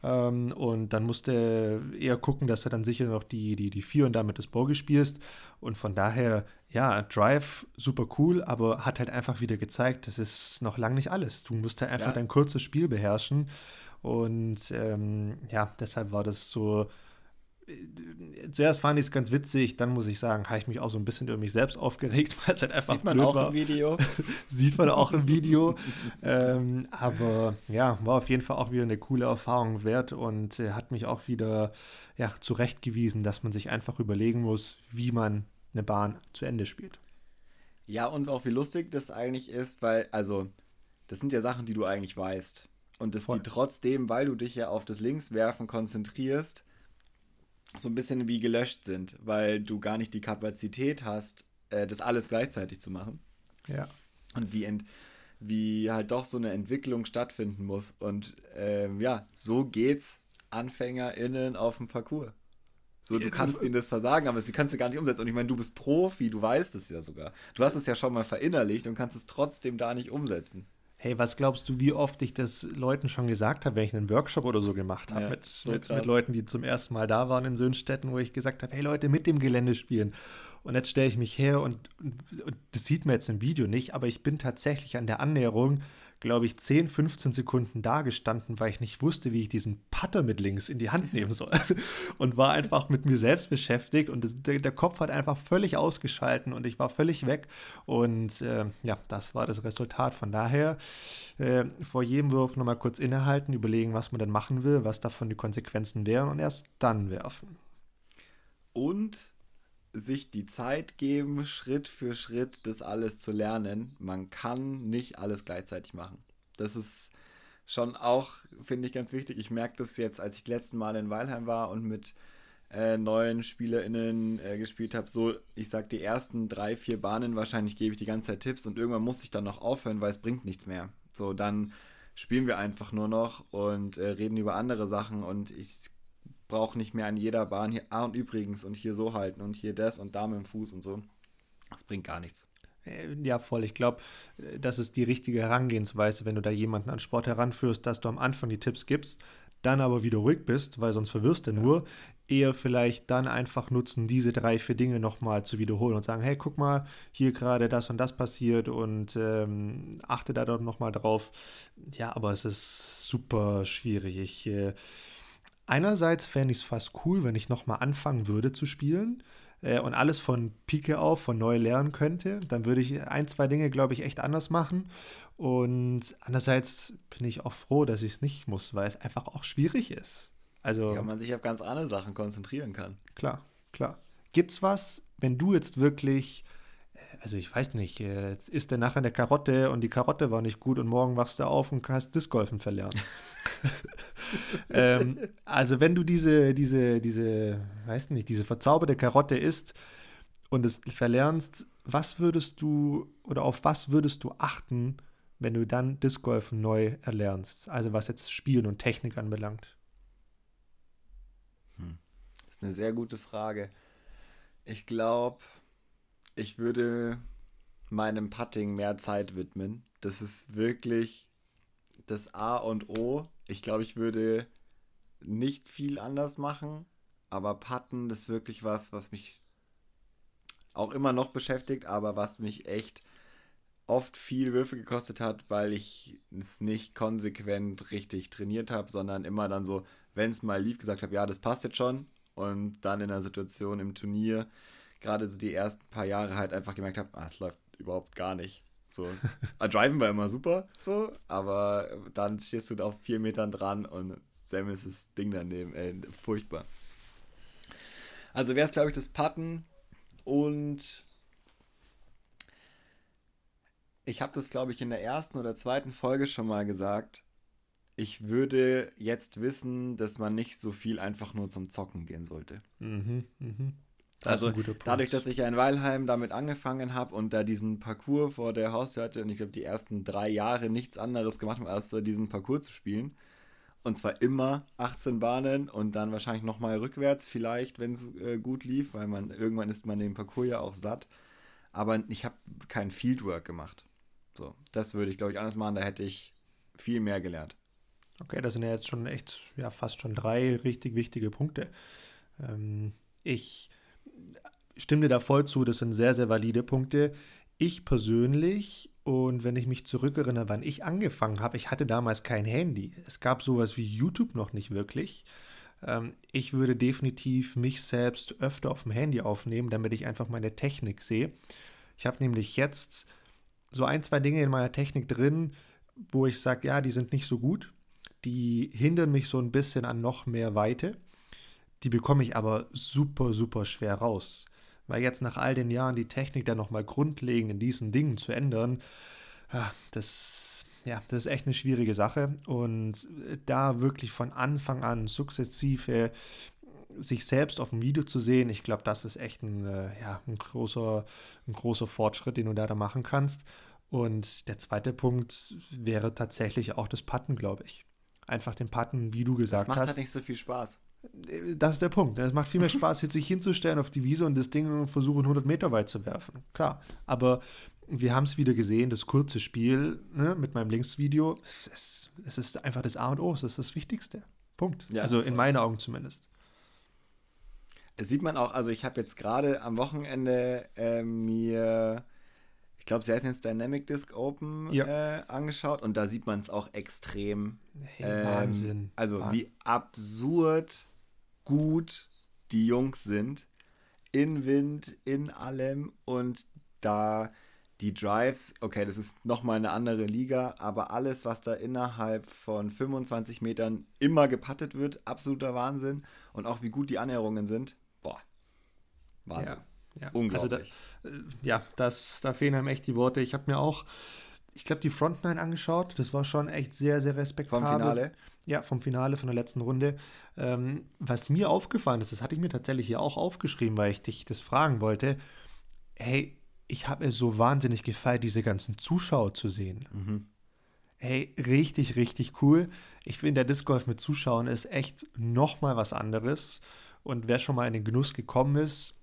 [SPEAKER 2] Ähm, und dann musst du eher gucken, dass du dann sicher noch die, die, die vier und damit das Bogey spielst. Und von daher, ja, Drive super cool, aber hat halt einfach wieder gezeigt, das ist noch lange nicht alles. Du musst halt einfach ja. dein kurzes Spiel beherrschen. Und ähm, ja, deshalb war das so. Äh, zuerst fand ich es ganz witzig, dann muss ich sagen, habe ich mich auch so ein bisschen über mich selbst aufgeregt, weil es halt einfach
[SPEAKER 1] Sieht man auch war. im Video.
[SPEAKER 2] Sieht man auch im Video. ähm, aber ja, war auf jeden Fall auch wieder eine coole Erfahrung wert und äh, hat mich auch wieder ja, zurechtgewiesen, dass man sich einfach überlegen muss, wie man eine Bahn zu Ende spielt.
[SPEAKER 1] Ja, und auch wie lustig das eigentlich ist, weil, also, das sind ja Sachen, die du eigentlich weißt. Und dass Voll. die trotzdem, weil du dich ja auf das Linkswerfen konzentrierst, so ein bisschen wie gelöscht sind, weil du gar nicht die Kapazität hast, äh, das alles gleichzeitig zu machen.
[SPEAKER 2] Ja.
[SPEAKER 1] Und wie, ent, wie halt doch so eine Entwicklung stattfinden muss. Und ähm, ja, so geht's AnfängerInnen auf dem Parcours. So, du kannst ihnen das versagen, aber sie kannst du gar nicht umsetzen. Und ich meine, du bist Profi, du weißt es ja sogar. Du hast es ja schon mal verinnerlicht und kannst es trotzdem da nicht umsetzen.
[SPEAKER 2] Hey, was glaubst du, wie oft ich das Leuten schon gesagt habe, wenn ich einen Workshop oder so gemacht habe, ja, mit, so mit, mit, Leuten, die zum ersten Mal da waren in Söhnstetten, wo ich gesagt habe, hey Leute, mit dem Gelände spielen. Und jetzt stelle ich mich her und, und, und, das sieht man jetzt im Video nicht, aber ich bin tatsächlich an der Annäherung glaube ich, 10, 15 Sekunden da gestanden, weil ich nicht wusste, wie ich diesen Putter mit links in die Hand nehmen soll. Und war einfach mit mir selbst beschäftigt und der, Kopf hat einfach völlig ausgeschalten und ich war völlig weg. Und äh, ja, das war das Resultat. Von daher äh, vor jedem Wurf nochmal kurz innehalten, überlegen, was man denn machen will, was davon die Konsequenzen wären und erst dann werfen.
[SPEAKER 1] Und sich die Zeit geben, Schritt für Schritt das alles zu lernen. Man kann nicht alles gleichzeitig machen. Das ist schon auch, finde ich, ganz wichtig. Ich merke das jetzt, als ich das letzte Mal in Weilheim war und mit äh, neuen SpielerInnen äh, gespielt habe. So, ich sag die ersten drei, vier Bahnen wahrscheinlich gebe ich die ganze Zeit Tipps und irgendwann muss ich dann noch aufhören, weil es bringt nichts mehr. So, dann spielen wir einfach nur noch und äh, reden über andere Sachen und ich brauche nicht mehr an jeder Bahn hier, ah und übrigens und hier so halten und hier das und da mit dem Fuß und so. Das bringt gar nichts.
[SPEAKER 2] Äh, ja, voll. Ich glaube, das ist die richtige Herangehensweise, wenn du da jemanden an Sport heranführst, dass du am Anfang die Tipps gibst, dann aber wieder ruhig bist, weil sonst verwirrst du ja. nur. Eher vielleicht dann einfach nutzen, diese drei, vier Dinge nochmal zu wiederholen und sagen, hey, guck mal, hier gerade das und das passiert und ähm, achte da dort nochmal drauf. Ja, aber es ist super schwierig. Ich äh, Einerseits fände ich es fast cool, wenn ich nochmal anfangen würde zu spielen äh, und alles von Pike auf, von neu lernen könnte. Dann würde ich ein, zwei Dinge, glaube ich, echt anders machen. Und andererseits bin ich auch froh, dass ich es nicht muss, weil es einfach auch schwierig ist. Also,
[SPEAKER 1] ja, man sich auf ganz andere Sachen konzentrieren kann.
[SPEAKER 2] Klar, klar. Gibt es was, wenn du jetzt wirklich also ich weiß nicht, jetzt isst der nachher eine Karotte und die Karotte war nicht gut und morgen wachst du auf und hast Discgolfen verlernt. ähm, also wenn du diese, diese, diese, weiß nicht, diese verzauberte Karotte isst und es verlernst, was würdest du oder auf was würdest du achten, wenn du dann Discgolfen neu erlernst? Also was jetzt Spielen und Technik anbelangt.
[SPEAKER 1] Hm. Das ist eine sehr gute Frage. Ich glaube, ich würde meinem Putting mehr Zeit widmen. Das ist wirklich das A und O. Ich glaube, ich würde nicht viel anders machen, aber Putten, das ist wirklich was, was mich auch immer noch beschäftigt, aber was mich echt oft viel Würfe gekostet hat, weil ich es nicht konsequent richtig trainiert habe, sondern immer dann so, wenn es mal lief, gesagt habe, ja, das passt jetzt schon. Und dann in der Situation im Turnier gerade so die ersten paar Jahre halt einfach gemerkt habe, ah, es läuft überhaupt gar nicht. So, Driven war immer super, so, aber dann stehst du da auf vier Metern dran und Sam ist das Ding daneben, ey, furchtbar. Also wäre es, glaube ich, das Putten und ich habe das, glaube ich, in der ersten oder zweiten Folge schon mal gesagt. Ich würde jetzt wissen, dass man nicht so viel einfach nur zum Zocken gehen sollte. Mhm, mhm. Das also dadurch, dass ich ja in Weilheim damit angefangen habe und da diesen Parcours vor der Haustür hatte und ich glaube die ersten drei Jahre nichts anderes gemacht habe, als diesen Parcours zu spielen. Und zwar immer 18 Bahnen und dann wahrscheinlich nochmal rückwärts, vielleicht, wenn es äh, gut lief, weil man irgendwann ist man den Parcours ja auch satt. Aber ich habe kein Fieldwork gemacht. So, das würde ich, glaube ich, anders machen. Da hätte ich viel mehr gelernt.
[SPEAKER 2] Okay, das sind ja jetzt schon echt, ja, fast schon drei richtig wichtige Punkte. Ähm, ich stimme dir da voll zu, das sind sehr, sehr valide Punkte. Ich persönlich, und wenn ich mich zurückerinnere, wann ich angefangen habe, ich hatte damals kein Handy. Es gab sowas wie YouTube noch nicht wirklich. Ähm, ich würde definitiv mich selbst öfter auf dem Handy aufnehmen, damit ich einfach meine Technik sehe. Ich habe nämlich jetzt so ein, zwei Dinge in meiner Technik drin, wo ich sage, ja, die sind nicht so gut. Die hindern mich so ein bisschen an noch mehr Weite. Die bekomme ich aber super, super schwer raus. Weil jetzt nach all den Jahren die Technik dann nochmal grundlegend in diesen Dingen zu ändern, das, ja, das ist echt eine schwierige Sache. Und da wirklich von Anfang an sukzessive sich selbst auf dem Video zu sehen, ich glaube, das ist echt ein, äh, ja, ein, großer, ein großer Fortschritt, den du da, da machen kannst. Und der zweite Punkt wäre tatsächlich auch das Putten, glaube ich. Einfach den Putten, wie du gesagt hast. Das
[SPEAKER 1] macht hast. halt nicht so viel Spaß.
[SPEAKER 2] Das ist der Punkt. Es macht viel mehr Spaß, jetzt sich hinzustellen auf die Wiese und das Ding versuchen 100 Meter weit zu werfen. Klar. Aber wir haben es wieder gesehen, das kurze Spiel ne, mit meinem Linksvideo. Es, es, ist einfach das A und O. Es ist das Wichtigste. Punkt. Ja, also in meinen Augen zumindest.
[SPEAKER 1] Das sieht man auch, also ich habe jetzt gerade am Wochenende äh, mir ich glaube, sie heißen jetzt Dynamic Disc Open ja. äh, angeschaut und da sieht man es auch extrem. Hey, ähm, Wahnsinn. Also Wahnsinn. wie absurd gut die Jungs sind. In Wind, in allem und da die Drives, okay, das ist nochmal eine andere Liga, aber alles, was da innerhalb von 25 Metern immer gepattet wird, absoluter Wahnsinn. Und auch wie gut die Annäherungen sind, boah,
[SPEAKER 2] Wahnsinn. Ja. Ja, Unglaublich. Also da, äh, ja, das, da fehlen einem echt die Worte. Ich habe mir auch, ich glaube, die Frontline angeschaut. Das war schon echt sehr, sehr respektabel. Vom Finale? Ja, vom Finale, von der letzten Runde. Ähm, was mir aufgefallen ist, das hatte ich mir tatsächlich hier auch aufgeschrieben, weil ich dich das fragen wollte. Hey, ich habe es so wahnsinnig gefallen, diese ganzen Zuschauer zu sehen. Mhm. Hey, richtig, richtig cool. Ich finde, der Disc Golf mit Zuschauern ist echt nochmal was anderes. Und wer schon mal in den Genuss gekommen ist,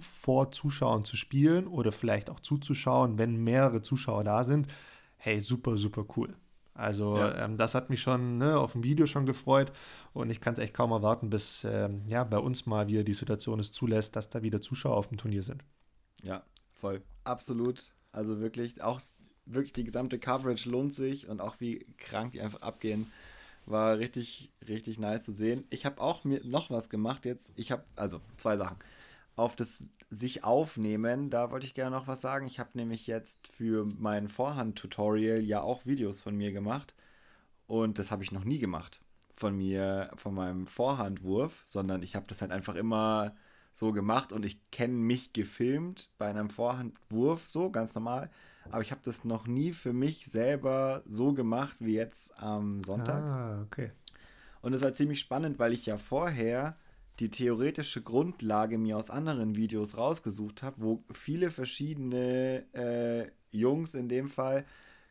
[SPEAKER 2] vor Zuschauern zu spielen oder vielleicht auch zuzuschauen, wenn mehrere Zuschauer da sind, hey, super, super cool. Also ja. ähm, das hat mich schon ne, auf dem Video schon gefreut und ich kann es echt kaum erwarten, bis ähm, ja, bei uns mal wieder die Situation es zulässt, dass da wieder Zuschauer auf dem Turnier sind.
[SPEAKER 1] Ja, voll. Absolut. Also wirklich, auch wirklich die gesamte Coverage lohnt sich und auch wie krank die einfach abgehen, war richtig, richtig nice zu sehen. Ich habe auch mir noch was gemacht jetzt. Ich habe, also zwei Sachen auf das sich aufnehmen, da wollte ich gerne noch was sagen. Ich habe nämlich jetzt für mein Vorhand-Tutorial ja auch Videos von mir gemacht. Und das habe ich noch nie gemacht von mir, von meinem Vorhandwurf, sondern ich habe das halt einfach immer so gemacht und ich kenne mich gefilmt bei einem Vorhandwurf, so ganz normal. Aber ich habe das noch nie für mich selber so gemacht wie jetzt am Sonntag. Ah, okay. Und es war ziemlich spannend, weil ich ja vorher die theoretische Grundlage mir aus anderen Videos rausgesucht habe, wo viele verschiedene äh, Jungs in dem Fall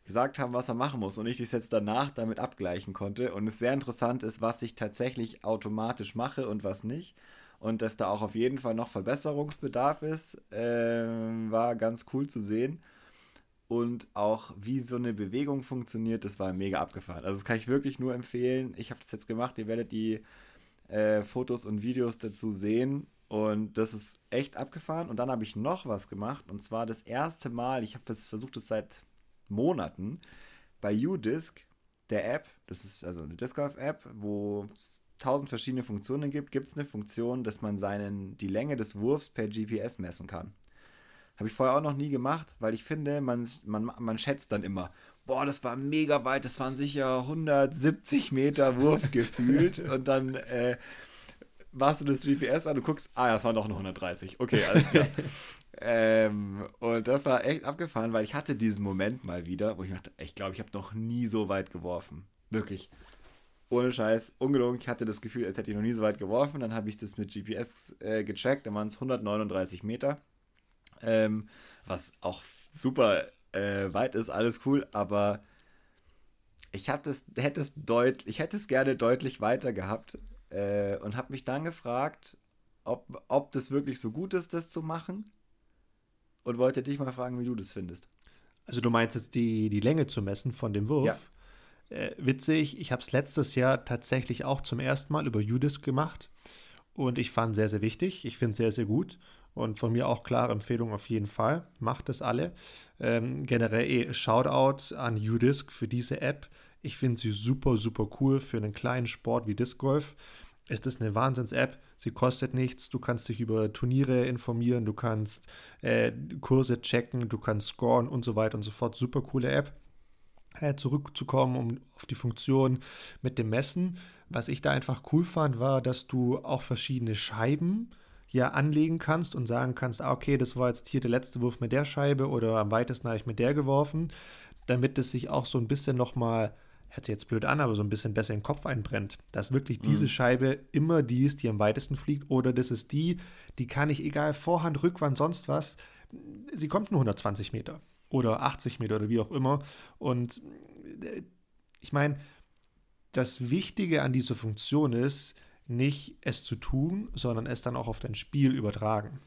[SPEAKER 1] gesagt haben, was er machen muss und ich das jetzt danach damit abgleichen konnte und es sehr interessant ist, was ich tatsächlich automatisch mache und was nicht und dass da auch auf jeden Fall noch Verbesserungsbedarf ist, äh, war ganz cool zu sehen und auch wie so eine Bewegung funktioniert, das war mega abgefahren. Also das kann ich wirklich nur empfehlen. Ich habe das jetzt gemacht, ihr werdet die äh, Fotos und Videos dazu sehen. Und das ist echt abgefahren. Und dann habe ich noch was gemacht. Und zwar das erste Mal, ich habe das versucht, es seit Monaten, bei UDisc, der App, das ist also eine Disc Golf App, wo es tausend verschiedene Funktionen gibt, gibt es eine Funktion, dass man seinen, die Länge des Wurfs per GPS messen kann. Habe ich vorher auch noch nie gemacht, weil ich finde, man, man, man schätzt dann immer, boah, das war mega weit, das waren sicher 170 Meter Wurf gefühlt. Und dann äh, machst du das GPS an, du guckst, ah ja, es waren doch nur 130. Okay, alles klar. ähm, und das war echt abgefahren, weil ich hatte diesen Moment mal wieder, wo ich dachte, ich glaube, ich habe noch nie so weit geworfen. Wirklich. Ohne Scheiß, ungelogen. Ich hatte das Gefühl, als hätte ich noch nie so weit geworfen. Dann habe ich das mit GPS äh, gecheckt. Dann waren es 139 Meter. Ähm, was auch super äh, weit ist, alles cool. Aber ich hätte es, hätte es, deut ich hätte es gerne deutlich weiter gehabt. Äh, und habe mich dann gefragt, ob, ob das wirklich so gut ist, das zu machen. Und wollte dich mal fragen, wie du das findest.
[SPEAKER 2] Also du meinst jetzt die, die Länge zu messen von dem Wurf? Ja. Äh, witzig, ich habe es letztes Jahr tatsächlich auch zum ersten Mal über Judas gemacht und ich fand sehr, sehr wichtig. Ich finde es sehr, sehr gut und von mir auch klare Empfehlung auf jeden Fall. Macht es alle. Ähm, generell eh Shoutout an Udisk für diese App. Ich finde sie super, super cool für einen kleinen Sport wie Disc Golf. Es ist eine Wahnsinns-App. Sie kostet nichts. Du kannst dich über Turniere informieren, du kannst äh, Kurse checken, du kannst scoren und so weiter und so fort. Super coole App äh, zurückzukommen, um auf die Funktion mit dem Messen. Was ich da einfach cool fand, war, dass du auch verschiedene Scheiben hier anlegen kannst und sagen kannst, ah, okay, das war jetzt hier der letzte Wurf mit der Scheibe oder am weitesten habe ich mit der geworfen, damit es sich auch so ein bisschen nochmal, hört sich jetzt blöd an, aber so ein bisschen besser den Kopf einbrennt, dass wirklich diese mhm. Scheibe immer die ist, die am weitesten fliegt oder das ist die, die kann ich, egal Vorhand, Rückwand, sonst was, sie kommt nur 120 Meter oder 80 Meter oder wie auch immer. Und äh, ich meine, das Wichtige an dieser Funktion ist, nicht es zu tun, sondern es dann auch auf dein Spiel übertragen.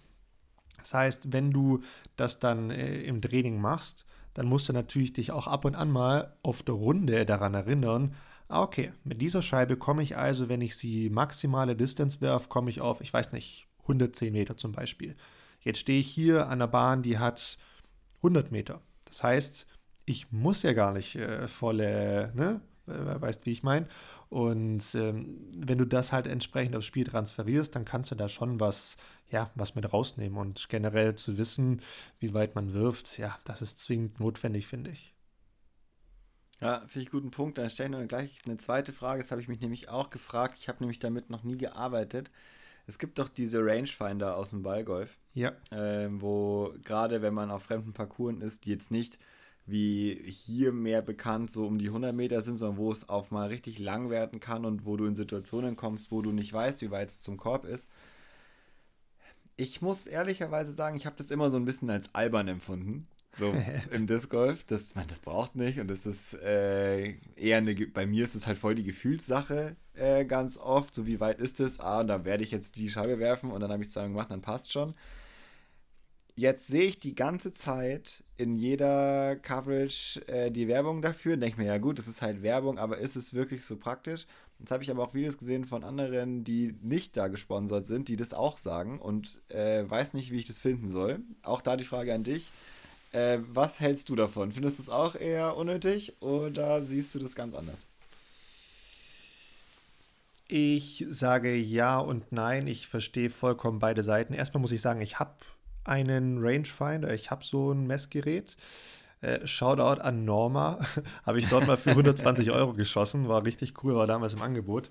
[SPEAKER 2] Das heißt, wenn du das dann äh, im Training machst, dann musst du natürlich dich auch ab und an mal auf der Runde daran erinnern, ah, okay, mit dieser Scheibe komme ich also, wenn ich sie maximale Distance werfe, komme ich auf, ich weiß nicht, 110 Meter zum Beispiel. Jetzt stehe ich hier an der Bahn, die hat 100 Meter. Das heißt, ich muss ja gar nicht äh, volle, ne? Weißt, wie ich meine? Und ähm, wenn du das halt entsprechend aufs Spiel transferierst, dann kannst du da schon was, ja, was mit rausnehmen. Und generell zu wissen, wie weit man wirft, ja, das ist zwingend notwendig, finde ich.
[SPEAKER 1] Ja, finde ich guten Punkt. Dann stellen wir gleich eine zweite Frage. Das habe ich mich nämlich auch gefragt. Ich habe nämlich damit noch nie gearbeitet. Es gibt doch diese Rangefinder aus dem Ballgolf.
[SPEAKER 2] Ja.
[SPEAKER 1] Äh, wo gerade wenn man auf fremden Parcours ist, die jetzt nicht wie hier mehr bekannt so um die 100 Meter sind, sondern wo es auf mal richtig lang werden kann und wo du in Situationen kommst, wo du nicht weißt, wie weit es zum Korb ist. Ich muss ehrlicherweise sagen, ich habe das immer so ein bisschen als albern empfunden. So im Disc Golf, das, man, das braucht nicht und das ist äh, eher eine, bei mir ist es halt voll die Gefühlssache äh, ganz oft, so wie weit ist es, ah, da werde ich jetzt die Scheibe werfen und dann habe ich es dann gemacht, dann passt schon. Jetzt sehe ich die ganze Zeit in jeder Coverage äh, die Werbung dafür denke mir, ja gut, das ist halt Werbung, aber ist es wirklich so praktisch? Jetzt habe ich aber auch Videos gesehen von anderen, die nicht da gesponsert sind, die das auch sagen und äh, weiß nicht, wie ich das finden soll. Auch da die Frage an dich äh, was hältst du davon? Findest du es auch eher unnötig oder siehst du das ganz anders?
[SPEAKER 2] Ich sage ja und nein. Ich verstehe vollkommen beide Seiten. Erstmal muss ich sagen, ich habe einen Rangefinder, ich habe so ein Messgerät. Äh, Shoutout an Norma. Habe ich dort mal für 120 Euro geschossen. War richtig cool, war damals im Angebot.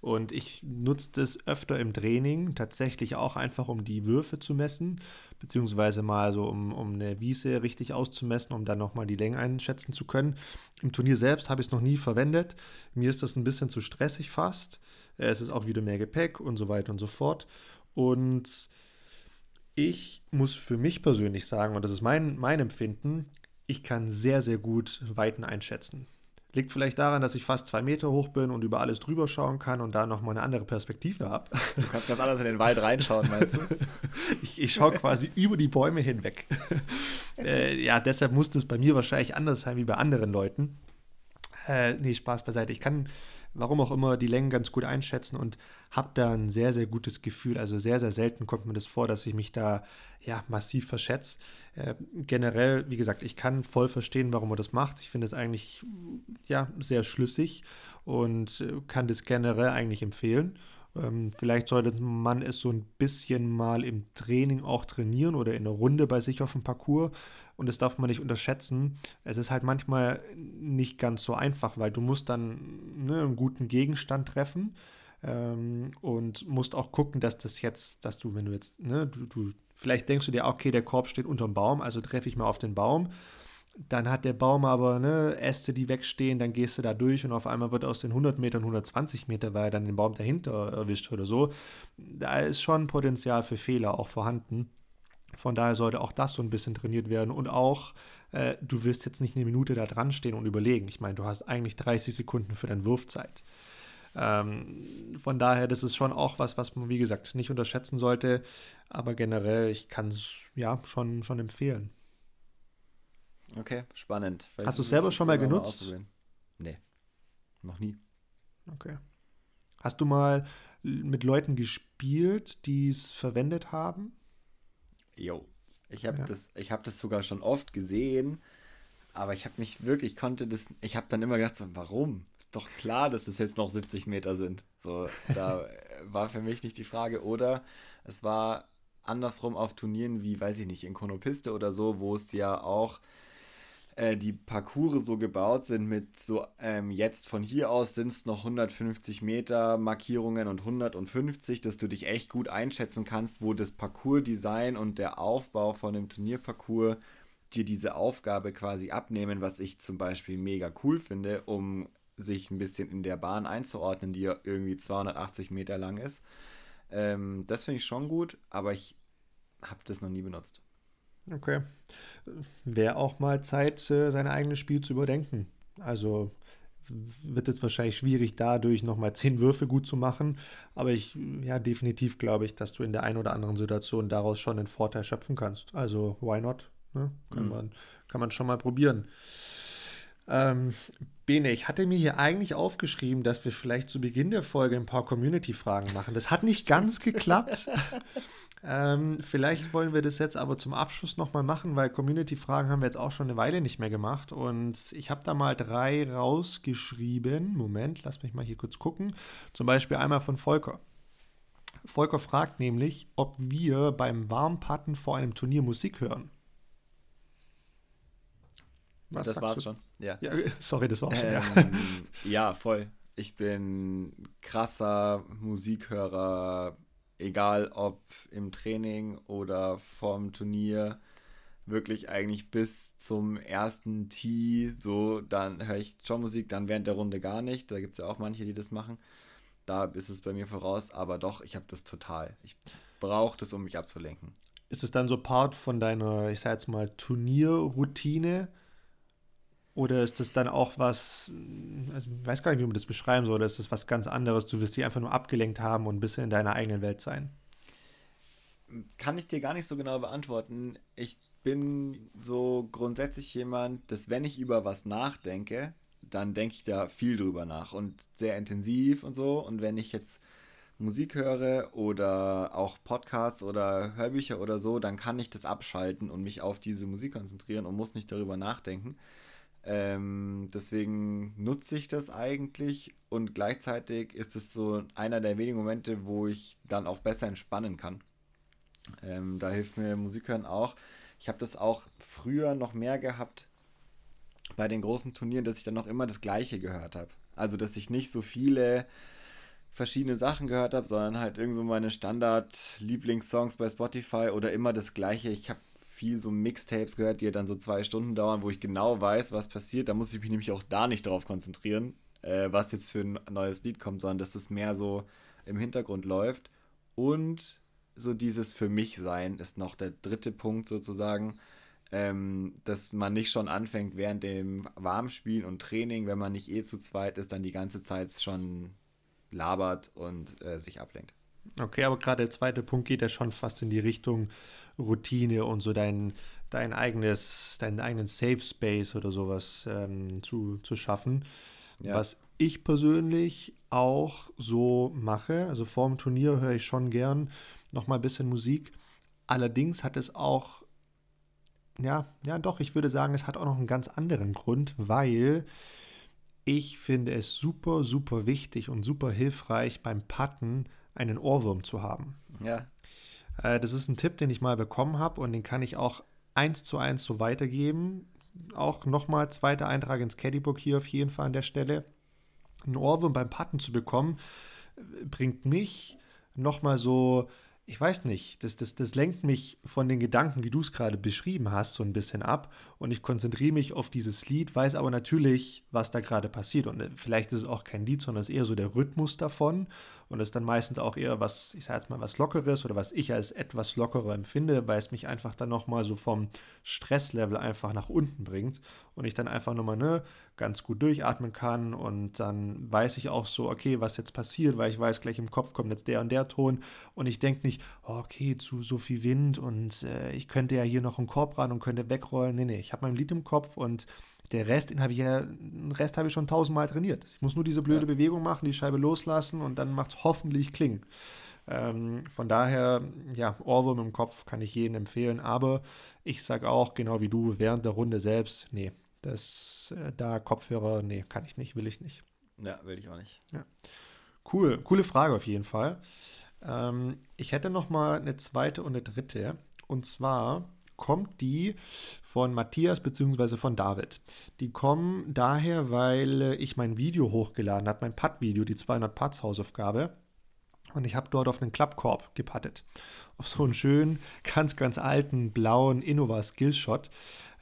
[SPEAKER 2] Und ich nutze das öfter im Training, tatsächlich auch einfach, um die Würfe zu messen, beziehungsweise mal so, um, um eine Wiese richtig auszumessen, um dann nochmal die Länge einschätzen zu können. Im Turnier selbst habe ich es noch nie verwendet. Mir ist das ein bisschen zu stressig fast. Äh, es ist auch wieder mehr Gepäck und so weiter und so fort. Und ich muss für mich persönlich sagen, und das ist mein, mein Empfinden, ich kann sehr, sehr gut Weiten einschätzen. Liegt vielleicht daran, dass ich fast zwei Meter hoch bin und über alles drüber schauen kann und da nochmal eine andere Perspektive habe.
[SPEAKER 1] Du kannst ganz anders in den Wald reinschauen, meinst du?
[SPEAKER 2] ich, ich schaue quasi über die Bäume hinweg. äh, ja, deshalb muss das bei mir wahrscheinlich anders sein wie bei anderen Leuten. Äh, nee, Spaß beiseite. Ich kann warum auch immer, die Längen ganz gut einschätzen und habe da ein sehr, sehr gutes Gefühl. Also sehr, sehr selten kommt mir das vor, dass ich mich da ja massiv verschätze. Äh, generell, wie gesagt, ich kann voll verstehen, warum er das macht. Ich finde es eigentlich ja sehr schlüssig und äh, kann das generell eigentlich empfehlen. Ähm, vielleicht sollte man es so ein bisschen mal im Training auch trainieren oder in der Runde bei sich auf dem Parcours. Und das darf man nicht unterschätzen. Es ist halt manchmal nicht ganz so einfach, weil du musst dann ne, einen guten Gegenstand treffen. ähm, und musst auch gucken, dass das jetzt, dass du, wenn du jetzt, ne, du, du, vielleicht denkst du dir, okay, der Korb steht unterm Baum, also treffe ich mal auf den Baum. Dann hat der Baum aber ne, Äste, die wegstehen, dann gehst du da durch und auf einmal wird aus den 100 Metern 120 Meter, weil er dann den Baum dahinter erwischt oder so. Da ist schon Potenzial für Fehler auch vorhanden. Von daher sollte auch das so ein bisschen trainiert werden und auch, äh, du wirst jetzt nicht eine Minute da dran stehen und überlegen. Ich meine, du hast eigentlich 30 Sekunden für deine Wurfzeit. Ähm, von daher, das ist schon auch was, was man, wie gesagt, nicht unterschätzen sollte. Aber generell, ich kann es ja schon, schon empfehlen.
[SPEAKER 1] Okay, spannend.
[SPEAKER 2] Vielleicht Hast du es selber schon mal genutzt? Mal
[SPEAKER 1] nee, noch nie.
[SPEAKER 2] Okay. Hast du mal mit Leuten gespielt, die es verwendet haben?
[SPEAKER 1] Jo. Ich habe ja. das, hab das sogar schon oft gesehen, aber ich habe mich wirklich, konnte das, ich habe dann immer gedacht, so, warum? Ist doch klar, dass es jetzt noch 70 Meter sind. So, da war für mich nicht die Frage. Oder es war andersrum auf Turnieren wie, weiß ich nicht, in Konopiste oder so, wo es ja auch äh, die Parcours so gebaut sind mit so, ähm, jetzt von hier aus sind es noch 150 Meter Markierungen und 150, dass du dich echt gut einschätzen kannst, wo das Parcours-Design und der Aufbau von dem Turnierparcours dir diese Aufgabe quasi abnehmen, was ich zum Beispiel mega cool finde, um sich ein bisschen in der Bahn einzuordnen, die ja irgendwie 280 Meter lang ist. Ähm, das finde ich schon gut, aber ich habe das noch nie benutzt.
[SPEAKER 2] Okay. Wäre auch mal Zeit, äh, sein eigenes Spiel zu überdenken. Also wird jetzt wahrscheinlich schwierig, dadurch nochmal zehn Würfe gut zu machen. Aber ich, ja, definitiv glaube ich, dass du in der einen oder anderen Situation daraus schon einen Vorteil schöpfen kannst. Also, why not? Ne? Kann, mhm. man, kann man schon mal probieren. Ähm, Bene, ich hatte mir hier eigentlich aufgeschrieben, dass wir vielleicht zu Beginn der Folge ein paar Community-Fragen machen. Das hat nicht ganz geklappt. Ähm, vielleicht wollen wir das jetzt aber zum Abschluss nochmal machen, weil Community-Fragen haben wir jetzt auch schon eine Weile nicht mehr gemacht. Und ich habe da mal drei rausgeschrieben. Moment, lass mich mal hier kurz gucken. Zum Beispiel einmal von Volker. Volker fragt nämlich, ob wir beim Warmpatten vor einem Turnier Musik hören.
[SPEAKER 1] Was das war's du? schon. Ja. ja.
[SPEAKER 2] Sorry, das war's
[SPEAKER 1] ähm,
[SPEAKER 2] schon.
[SPEAKER 1] Ja. ja, voll. Ich bin krasser Musikhörer egal ob im Training oder vorm Turnier, wirklich eigentlich bis zum ersten Tee, so, dann höre ich schon Musik, dann während der Runde gar nicht. Da gibt es ja auch manche, die das machen. Da ist es bei mir voraus, aber doch, ich habe das total. Ich brauche das, um mich abzulenken.
[SPEAKER 2] Ist es dann so Part von deiner, ich sag jetzt mal, Turnierroutine? Oder ist das dann auch was, also ich weiß gar nicht, wie man das beschreiben soll, oder ist das was ganz anderes? Du wirst dich einfach nur abgelenkt haben und ein bisschen in deiner eigenen Welt sein?
[SPEAKER 1] Kann ich dir gar nicht so genau beantworten. Ich bin so grundsätzlich jemand, dass wenn ich über was nachdenke, dann denke ich da viel drüber nach und sehr intensiv und so. Und wenn ich jetzt Musik höre oder auch Podcasts oder Hörbücher oder so, dann kann ich das abschalten und mich auf diese Musik konzentrieren und muss nicht darüber nachdenken. Ähm, deswegen nutze ich das eigentlich und gleichzeitig ist es so einer der wenigen Momente, wo ich dann auch besser entspannen kann. Ähm, da hilft mir Musik hören auch. Ich habe das auch früher noch mehr gehabt bei den großen Turnieren, dass ich dann noch immer das Gleiche gehört habe. Also, dass ich nicht so viele verschiedene Sachen gehört habe, sondern halt irgend so meine Standard-Lieblingssongs bei Spotify oder immer das Gleiche. Ich habe viel so Mixtapes gehört, die dann so zwei Stunden dauern, wo ich genau weiß, was passiert. Da muss ich mich nämlich auch da nicht drauf konzentrieren, äh, was jetzt für ein neues Lied kommt, sondern dass es mehr so im Hintergrund läuft. Und so dieses für mich sein ist noch der dritte Punkt sozusagen, ähm, dass man nicht schon anfängt während dem Warmspielen und Training, wenn man nicht eh zu zweit ist, dann die ganze Zeit schon labert und äh, sich ablenkt.
[SPEAKER 2] Okay, aber gerade der zweite Punkt geht ja schon fast in die Richtung, Routine und so dein, dein eigenes, deinen eigenen Safe Space oder sowas ähm, zu, zu schaffen. Ja. Was ich persönlich auch so mache, also vor dem Turnier höre ich schon gern noch mal ein bisschen Musik. Allerdings hat es auch, ja, ja doch, ich würde sagen, es hat auch noch einen ganz anderen Grund, weil ich finde es super, super wichtig und super hilfreich beim Patten einen Ohrwurm zu haben.
[SPEAKER 1] Ja.
[SPEAKER 2] Äh, das ist ein Tipp, den ich mal bekommen habe und den kann ich auch eins zu eins so weitergeben. Auch nochmal zweiter Eintrag ins Caddybook hier auf jeden Fall an der Stelle. Ein Ohrwurm beim Patten zu bekommen, bringt mich nochmal so ich weiß nicht, das, das, das lenkt mich von den Gedanken, wie du es gerade beschrieben hast, so ein bisschen ab. Und ich konzentriere mich auf dieses Lied, weiß aber natürlich, was da gerade passiert. Und äh, vielleicht ist es auch kein Lied, sondern es ist eher so der Rhythmus davon. Und es ist dann meistens auch eher was, ich sage jetzt mal, was Lockeres oder was ich als etwas lockerer empfinde, weil es mich einfach dann nochmal so vom Stresslevel einfach nach unten bringt. Und ich dann einfach nochmal, ne, ganz gut durchatmen kann und dann weiß ich auch so, okay, was jetzt passiert, weil ich weiß, gleich im Kopf kommt jetzt der und der Ton und ich denke nicht, oh, okay, zu so viel Wind und äh, ich könnte ja hier noch einen Korb ran und könnte wegrollen. Nee, nee, ich habe mein Lied im Kopf und der Rest, den habe ich ja, den Rest habe ich schon tausendmal trainiert. Ich muss nur diese blöde ja. Bewegung machen, die Scheibe loslassen und dann macht es hoffentlich klingen. Ähm, von daher, ja, Ohrwurm im Kopf kann ich jedem empfehlen, aber ich sage auch, genau wie du, während der Runde selbst, nee, das, äh, da Kopfhörer, nee, kann ich nicht, will ich nicht.
[SPEAKER 1] Ja, will ich auch nicht.
[SPEAKER 2] Ja. Cool, coole Frage auf jeden Fall. Ähm, ich hätte noch mal eine zweite und eine dritte. Und zwar kommt die von Matthias bzw. von David. Die kommen daher, weil ich mein Video hochgeladen habe, mein Putt-Video, die 200 Putts Hausaufgabe. Und ich habe dort auf einen Klappkorb gepattet. Auf so einen schönen, ganz, ganz alten, blauen Innova Skillshot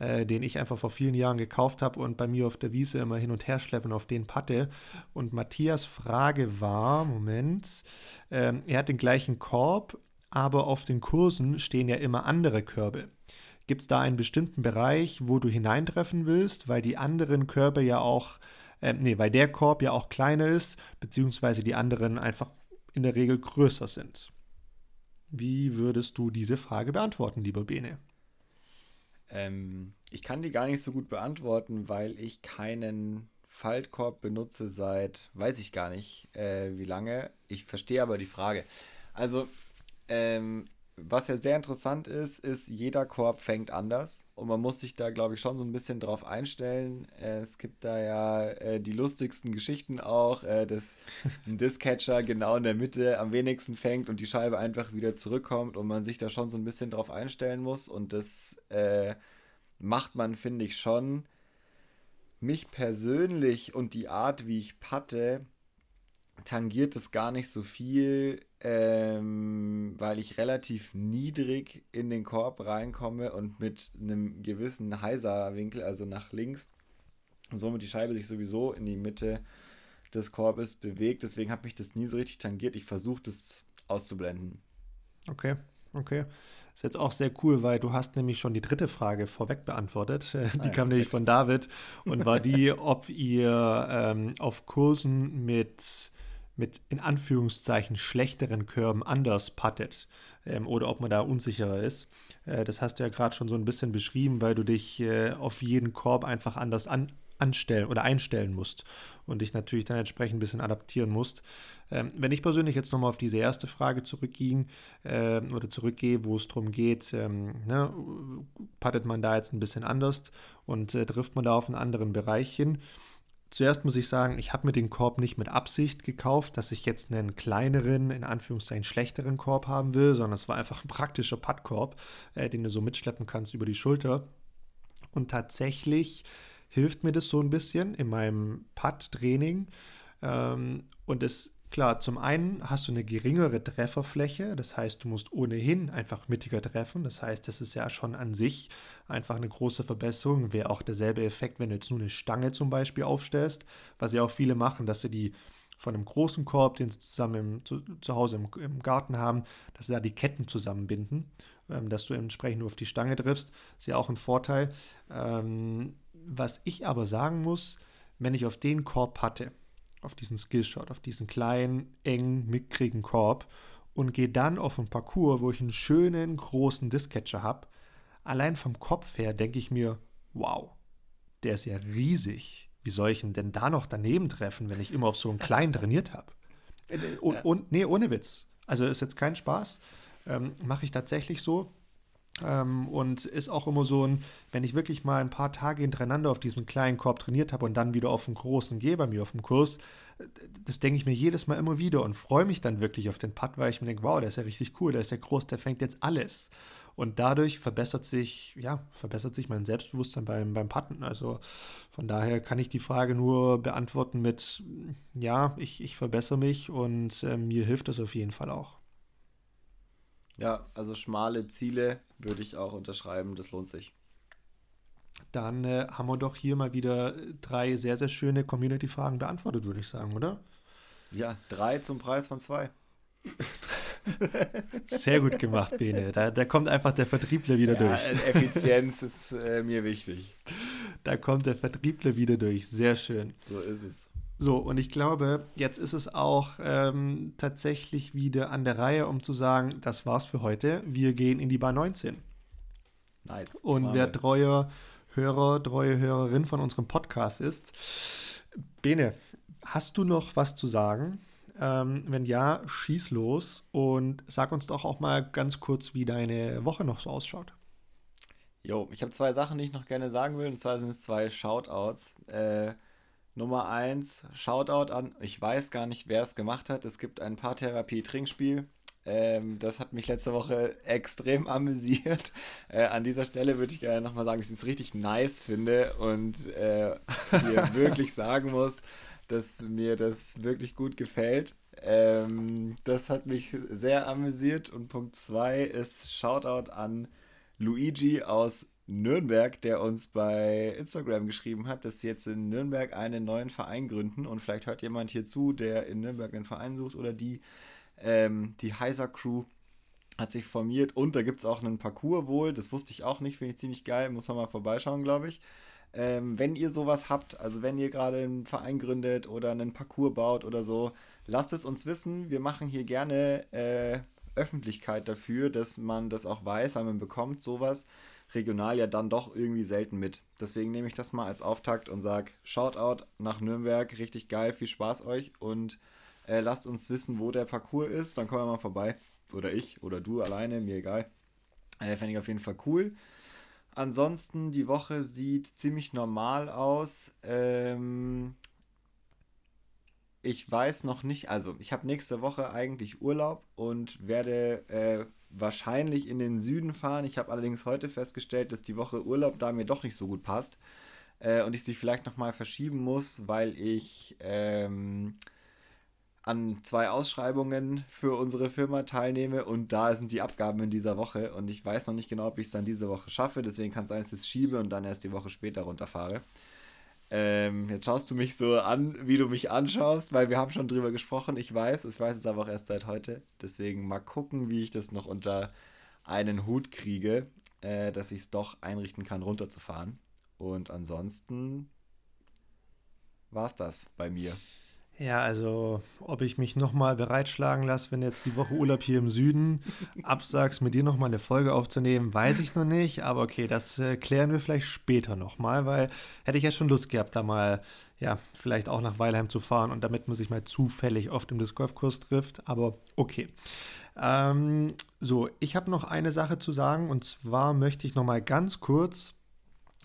[SPEAKER 2] äh, den ich einfach vor vielen Jahren gekauft habe und bei mir auf der Wiese immer hin und her schleppen auf den patte. Und Matthias Frage war, Moment, ähm, er hat den gleichen Korb, aber auf den Kursen stehen ja immer andere Körbe. Gibt es da einen bestimmten Bereich, wo du hineintreffen willst, weil die anderen Körbe ja auch, äh, nee, weil der Korb ja auch kleiner ist, beziehungsweise die anderen einfach in der Regel größer sind? Wie würdest du diese Frage beantworten, lieber Bene?
[SPEAKER 1] Ähm, ich kann die gar nicht so gut beantworten, weil ich keinen Faltkorb benutze seit, weiß ich gar nicht, äh, wie lange. Ich verstehe aber die Frage. Also, ähm, was ja sehr interessant ist, ist, jeder Korb fängt anders und man muss sich da, glaube ich, schon so ein bisschen drauf einstellen. Äh, es gibt da ja äh, die lustigsten Geschichten auch, äh, dass ein Discatcher genau in der Mitte am wenigsten fängt und die Scheibe einfach wieder zurückkommt und man sich da schon so ein bisschen drauf einstellen muss und das äh, macht man, finde ich, schon. Mich persönlich und die Art, wie ich patte, tangiert es gar nicht so viel, ähm, weil ich relativ niedrig in den Korb reinkomme und mit einem gewissen Heiser-Winkel, also nach links, und somit die Scheibe sich sowieso in die Mitte des Korbes bewegt. Deswegen hat mich das nie so richtig tangiert. Ich versuche das auszublenden.
[SPEAKER 2] Okay, okay. Ist jetzt auch sehr cool, weil du hast nämlich schon die dritte Frage vorweg beantwortet. Die ah, kam nämlich von David und war die, ob ihr ähm, auf Kursen mit mit in Anführungszeichen schlechteren Körben anders puttet ähm, oder ob man da unsicherer ist. Äh, das hast du ja gerade schon so ein bisschen beschrieben, weil du dich äh, auf jeden Korb einfach anders an, anstellen oder einstellen musst und dich natürlich dann entsprechend ein bisschen adaptieren musst. Ähm, wenn ich persönlich jetzt nochmal auf diese erste Frage zurückging äh, oder zurückgehe, wo es darum geht, ähm, ne, puttet man da jetzt ein bisschen anders und äh, trifft man da auf einen anderen Bereich hin, Zuerst muss ich sagen, ich habe mir den Korb nicht mit Absicht gekauft, dass ich jetzt einen kleineren, in Anführungszeichen schlechteren Korb haben will, sondern es war einfach ein praktischer Puttkorb, äh, den du so mitschleppen kannst über die Schulter. Und tatsächlich hilft mir das so ein bisschen in meinem Putt-Training. Ähm, und es Klar, zum einen hast du eine geringere Trefferfläche, das heißt, du musst ohnehin einfach mittiger treffen. Das heißt, das ist ja schon an sich einfach eine große Verbesserung. Wäre auch derselbe Effekt, wenn du jetzt nur eine Stange zum Beispiel aufstellst, was ja auch viele machen, dass sie die von einem großen Korb, den sie zusammen im, zu, zu, Hause im, im, Garten haben, dass sie da die Ketten zusammenbinden, ähm, dass du entsprechend nur auf die Stange triffst. Ist ja auch ein Vorteil. Ähm, was ich aber sagen muss, wenn ich auf den Korb hatte, auf diesen Skillshot, auf diesen kleinen, engen, mickrigen Korb und gehe dann auf ein Parcours, wo ich einen schönen, großen Diskcatcher habe. Allein vom Kopf her denke ich mir, wow, der ist ja riesig. Wie soll ich ihn denn da noch daneben treffen, wenn ich immer auf so einen kleinen trainiert habe? Und, äh, und, nee, ohne Witz. Also ist jetzt kein Spaß. Ähm, Mache ich tatsächlich so. Ähm, und ist auch immer so ein, wenn ich wirklich mal ein paar Tage hintereinander auf diesem kleinen Korb trainiert habe und dann wieder auf den großen gehe bei mir auf dem Kurs, das denke ich mir jedes Mal immer wieder und freue mich dann wirklich auf den Putt, weil ich mir denke, wow, der ist ja richtig cool, der ist ja groß, der fängt jetzt alles. Und dadurch verbessert sich, ja, verbessert sich mein Selbstbewusstsein beim, beim Putten. Also von daher kann ich die Frage nur beantworten mit, ja, ich, ich verbessere mich und äh, mir hilft das auf jeden Fall auch.
[SPEAKER 1] Ja, also schmale Ziele würde ich auch unterschreiben, das lohnt sich.
[SPEAKER 2] Dann äh, haben wir doch hier mal wieder drei sehr, sehr schöne Community-Fragen beantwortet, würde ich sagen, oder?
[SPEAKER 1] Ja, drei zum Preis von zwei.
[SPEAKER 2] Sehr gut gemacht, Bene. Da, da kommt einfach der Vertriebler wieder ja, durch.
[SPEAKER 1] Effizienz ist äh, mir wichtig.
[SPEAKER 2] Da kommt der Vertriebler wieder durch. Sehr schön.
[SPEAKER 1] So ist es.
[SPEAKER 2] So, und ich glaube, jetzt ist es auch ähm, tatsächlich wieder an der Reihe, um zu sagen, das war's für heute. Wir gehen in die Bar 19.
[SPEAKER 1] Nice.
[SPEAKER 2] Und wer treuer Hörer, treue Hörerin von unserem Podcast ist, Bene, hast du noch was zu sagen? Ähm, wenn ja, schieß los und sag uns doch auch mal ganz kurz, wie deine Woche noch so ausschaut.
[SPEAKER 1] Jo, ich habe zwei Sachen, die ich noch gerne sagen will, und zwar sind es zwei Shoutouts. Äh, Nummer eins, Shoutout an, ich weiß gar nicht, wer es gemacht hat. Es gibt ein Paartherapie-Trinkspiel. Ähm, das hat mich letzte Woche extrem amüsiert. Äh, an dieser Stelle würde ich gerne nochmal sagen, dass ich es richtig nice finde und äh, hier wirklich sagen muss, dass mir das wirklich gut gefällt. Ähm, das hat mich sehr amüsiert. Und Punkt 2 ist Shoutout an Luigi aus Nürnberg, der uns bei Instagram geschrieben hat, dass sie jetzt in Nürnberg einen neuen Verein gründen. Und vielleicht hört jemand hier zu, der in Nürnberg einen Verein sucht oder die, ähm, die Heiser Crew hat sich formiert. Und da gibt es auch einen Parcours wohl, das wusste ich auch nicht, finde ich ziemlich geil, muss man mal vorbeischauen, glaube ich. Ähm, wenn ihr sowas habt, also wenn ihr gerade einen Verein gründet oder einen Parcours baut oder so, lasst es uns wissen. Wir machen hier gerne äh, Öffentlichkeit dafür, dass man das auch weiß, weil man bekommt sowas regional ja dann doch irgendwie selten mit. Deswegen nehme ich das mal als Auftakt und sage Shoutout nach Nürnberg, richtig geil, viel Spaß euch und äh, lasst uns wissen, wo der Parcours ist, dann kommen wir mal vorbei. Oder ich oder du alleine, mir egal. Äh, Fände ich auf jeden Fall cool. Ansonsten, die Woche sieht ziemlich normal aus. Ähm, ich weiß noch nicht, also ich habe nächste Woche eigentlich Urlaub und werde äh, wahrscheinlich in den Süden fahren. Ich habe allerdings heute festgestellt, dass die Woche Urlaub da mir doch nicht so gut passt äh, und ich sie vielleicht nochmal verschieben muss, weil ich ähm, an zwei Ausschreibungen für unsere Firma teilnehme und da sind die Abgaben in dieser Woche und ich weiß noch nicht genau, ob ich es dann diese Woche schaffe. Deswegen kann es sein, dass ich es schiebe und dann erst die Woche später runterfahre. Ähm, jetzt schaust du mich so an, wie du mich anschaust, weil wir haben schon drüber gesprochen. Ich weiß, ich weiß es aber auch erst seit heute. Deswegen mal gucken, wie ich das noch unter einen Hut kriege, äh, dass ich es doch einrichten kann, runterzufahren. Und ansonsten war es das bei mir.
[SPEAKER 2] Ja, also ob ich mich nochmal bereitschlagen lasse, wenn jetzt die Woche Urlaub hier im Süden absagst, mit dir nochmal eine Folge aufzunehmen, weiß ich noch nicht. Aber okay, das äh, klären wir vielleicht später nochmal, weil hätte ich ja schon Lust gehabt, da mal, ja, vielleicht auch nach Weilheim zu fahren und damit man sich mal zufällig oft im Disc Golfkurs trifft. Aber okay. Ähm, so, ich habe noch eine Sache zu sagen und zwar möchte ich nochmal ganz kurz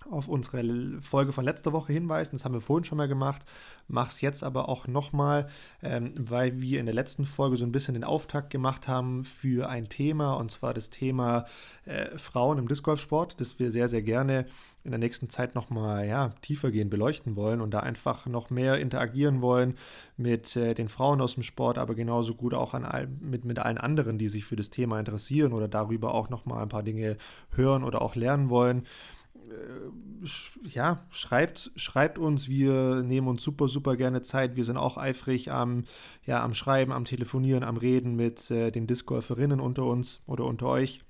[SPEAKER 2] auf unsere Folge von letzter Woche hinweisen. Das haben wir vorhin schon mal gemacht. Mach es jetzt aber auch nochmal, ähm, weil wir in der letzten Folge so ein bisschen den Auftakt gemacht haben für ein Thema und zwar das Thema äh, Frauen im Discgolfsport, das wir sehr, sehr gerne in der nächsten Zeit nochmal ja, tiefergehend beleuchten wollen und da einfach noch mehr interagieren wollen mit äh, den Frauen aus dem Sport, aber genauso gut auch an all, mit, mit allen anderen, die sich für das Thema interessieren oder darüber auch nochmal ein paar Dinge hören oder auch lernen wollen. Äh, ja, schreibt, schreibt uns. Wir nehmen uns super, super gerne Zeit. Wir sind auch eifrig am, ja, am Schreiben, am Telefonieren, am Reden mit äh, den Discgolferinnen unter uns oder unter euch,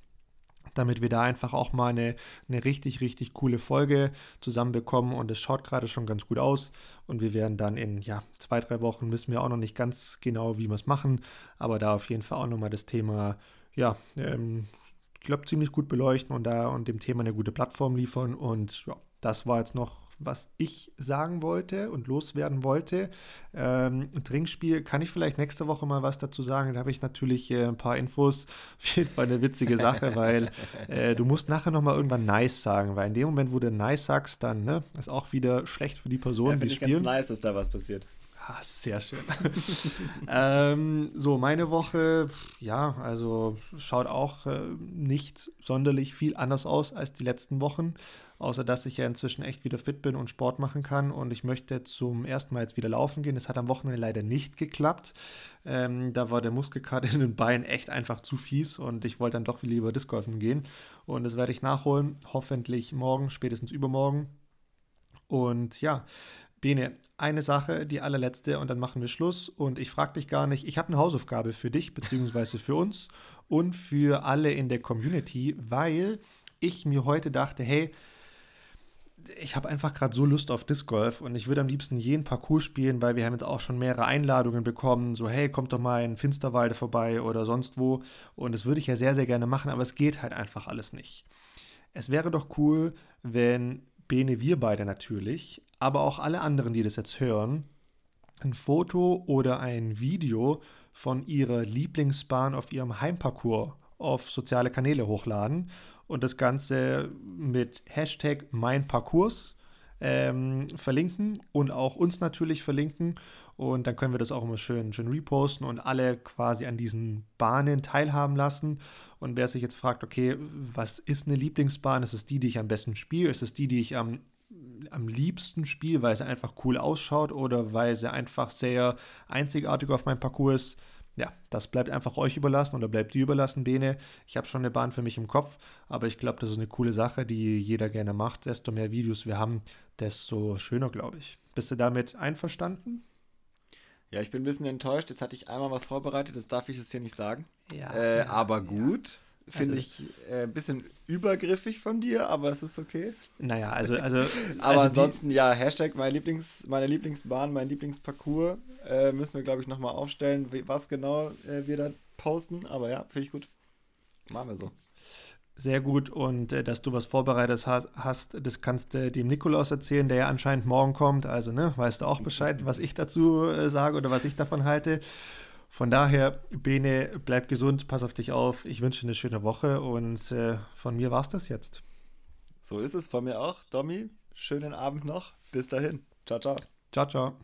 [SPEAKER 2] damit wir da einfach auch mal eine, eine richtig, richtig coole Folge zusammenbekommen. Und es schaut gerade schon ganz gut aus. Und wir werden dann in ja, zwei, drei Wochen, wissen wir auch noch nicht ganz genau, wie wir es machen, aber da auf jeden Fall auch nochmal das Thema ja, ähm, glaube, ziemlich gut beleuchten und da und dem Thema eine gute Plattform liefern. Und ja, das war jetzt noch, was ich sagen wollte und loswerden wollte. Ähm, Trinkspiel, kann ich vielleicht nächste Woche mal was dazu sagen? Da habe ich natürlich äh, ein paar Infos. Auf jeden Fall eine witzige Sache, weil äh, du musst nachher nochmal irgendwann nice sagen, weil in dem Moment, wo du nice sagst, dann ne, ist auch wieder schlecht für die Personen, ja,
[SPEAKER 1] die spielen. Ganz nice, dass da was passiert.
[SPEAKER 2] Ah, sehr schön. ähm, so, meine Woche, ja, also schaut auch äh, nicht sonderlich viel anders aus als die letzten Wochen, außer dass ich ja inzwischen echt wieder fit bin und Sport machen kann und ich möchte zum ersten Mal jetzt wieder laufen gehen. Das hat am Wochenende leider nicht geklappt. Ähm, da war der Muskelkater in den Beinen echt einfach zu fies und ich wollte dann doch lieber Disc golfen gehen und das werde ich nachholen, hoffentlich morgen, spätestens übermorgen. Und ja, Bene, eine Sache, die allerletzte und dann machen wir Schluss. Und ich frage dich gar nicht, ich habe eine Hausaufgabe für dich, beziehungsweise für uns und für alle in der Community, weil ich mir heute dachte, hey, ich habe einfach gerade so Lust auf Disc Golf und ich würde am liebsten jeden Parcours spielen, weil wir haben jetzt auch schon mehrere Einladungen bekommen, so hey, kommt doch mal in Finsterwalde vorbei oder sonst wo und das würde ich ja sehr, sehr gerne machen, aber es geht halt einfach alles nicht. Es wäre doch cool, wenn Bene, wir beide natürlich, aber auch alle anderen, die das jetzt hören, ein Foto oder ein Video von ihrer Lieblingsbahn auf ihrem Heimparcours auf soziale Kanäle hochladen und das Ganze mit Hashtag meinparcours ähm, verlinken und auch uns natürlich verlinken. Und dann können wir das auch immer schön, schön reposten und alle quasi an diesen Bahnen teilhaben lassen. Und wer sich jetzt fragt, okay, was ist eine Lieblingsbahn? Ist es die, die ich am besten spiele? Ist es die, die ich am, am liebsten spiele, weil sie einfach cool ausschaut oder weil sie einfach sehr einzigartig auf meinem Parcours ist? Ja, das bleibt einfach euch überlassen oder bleibt dir überlassen, Bene. Ich habe schon eine Bahn für mich im Kopf, aber ich glaube, das ist eine coole Sache, die jeder gerne macht. Desto mehr Videos wir haben, desto schöner, glaube ich. Bist du damit einverstanden?
[SPEAKER 1] Ja, ich bin ein bisschen enttäuscht. Jetzt hatte ich einmal was vorbereitet, das darf ich jetzt hier nicht sagen.
[SPEAKER 2] Ja.
[SPEAKER 1] Äh, aber gut. Finde also, ich äh, ein bisschen übergriffig von dir, aber es ist okay.
[SPEAKER 2] Naja, also. also
[SPEAKER 1] aber
[SPEAKER 2] also
[SPEAKER 1] ansonsten, ja, Hashtag meine, Lieblings, meine Lieblingsbahn, mein Lieblingsparcours äh, müssen wir, glaube ich, nochmal aufstellen, was genau äh, wir da posten. Aber ja, finde ich gut. Machen wir so.
[SPEAKER 2] Sehr gut und äh, dass du was vorbereitet hast, das kannst du dem Nikolaus erzählen, der ja anscheinend morgen kommt. Also, ne, weißt du auch Bescheid, was ich dazu äh, sage oder was ich davon halte. Von daher, Bene, bleib gesund, pass auf dich auf. Ich wünsche eine schöne Woche und äh, von mir war es das jetzt.
[SPEAKER 1] So ist es, von mir auch. Domi, schönen Abend noch. Bis dahin. Ciao, ciao.
[SPEAKER 2] Ciao, ciao.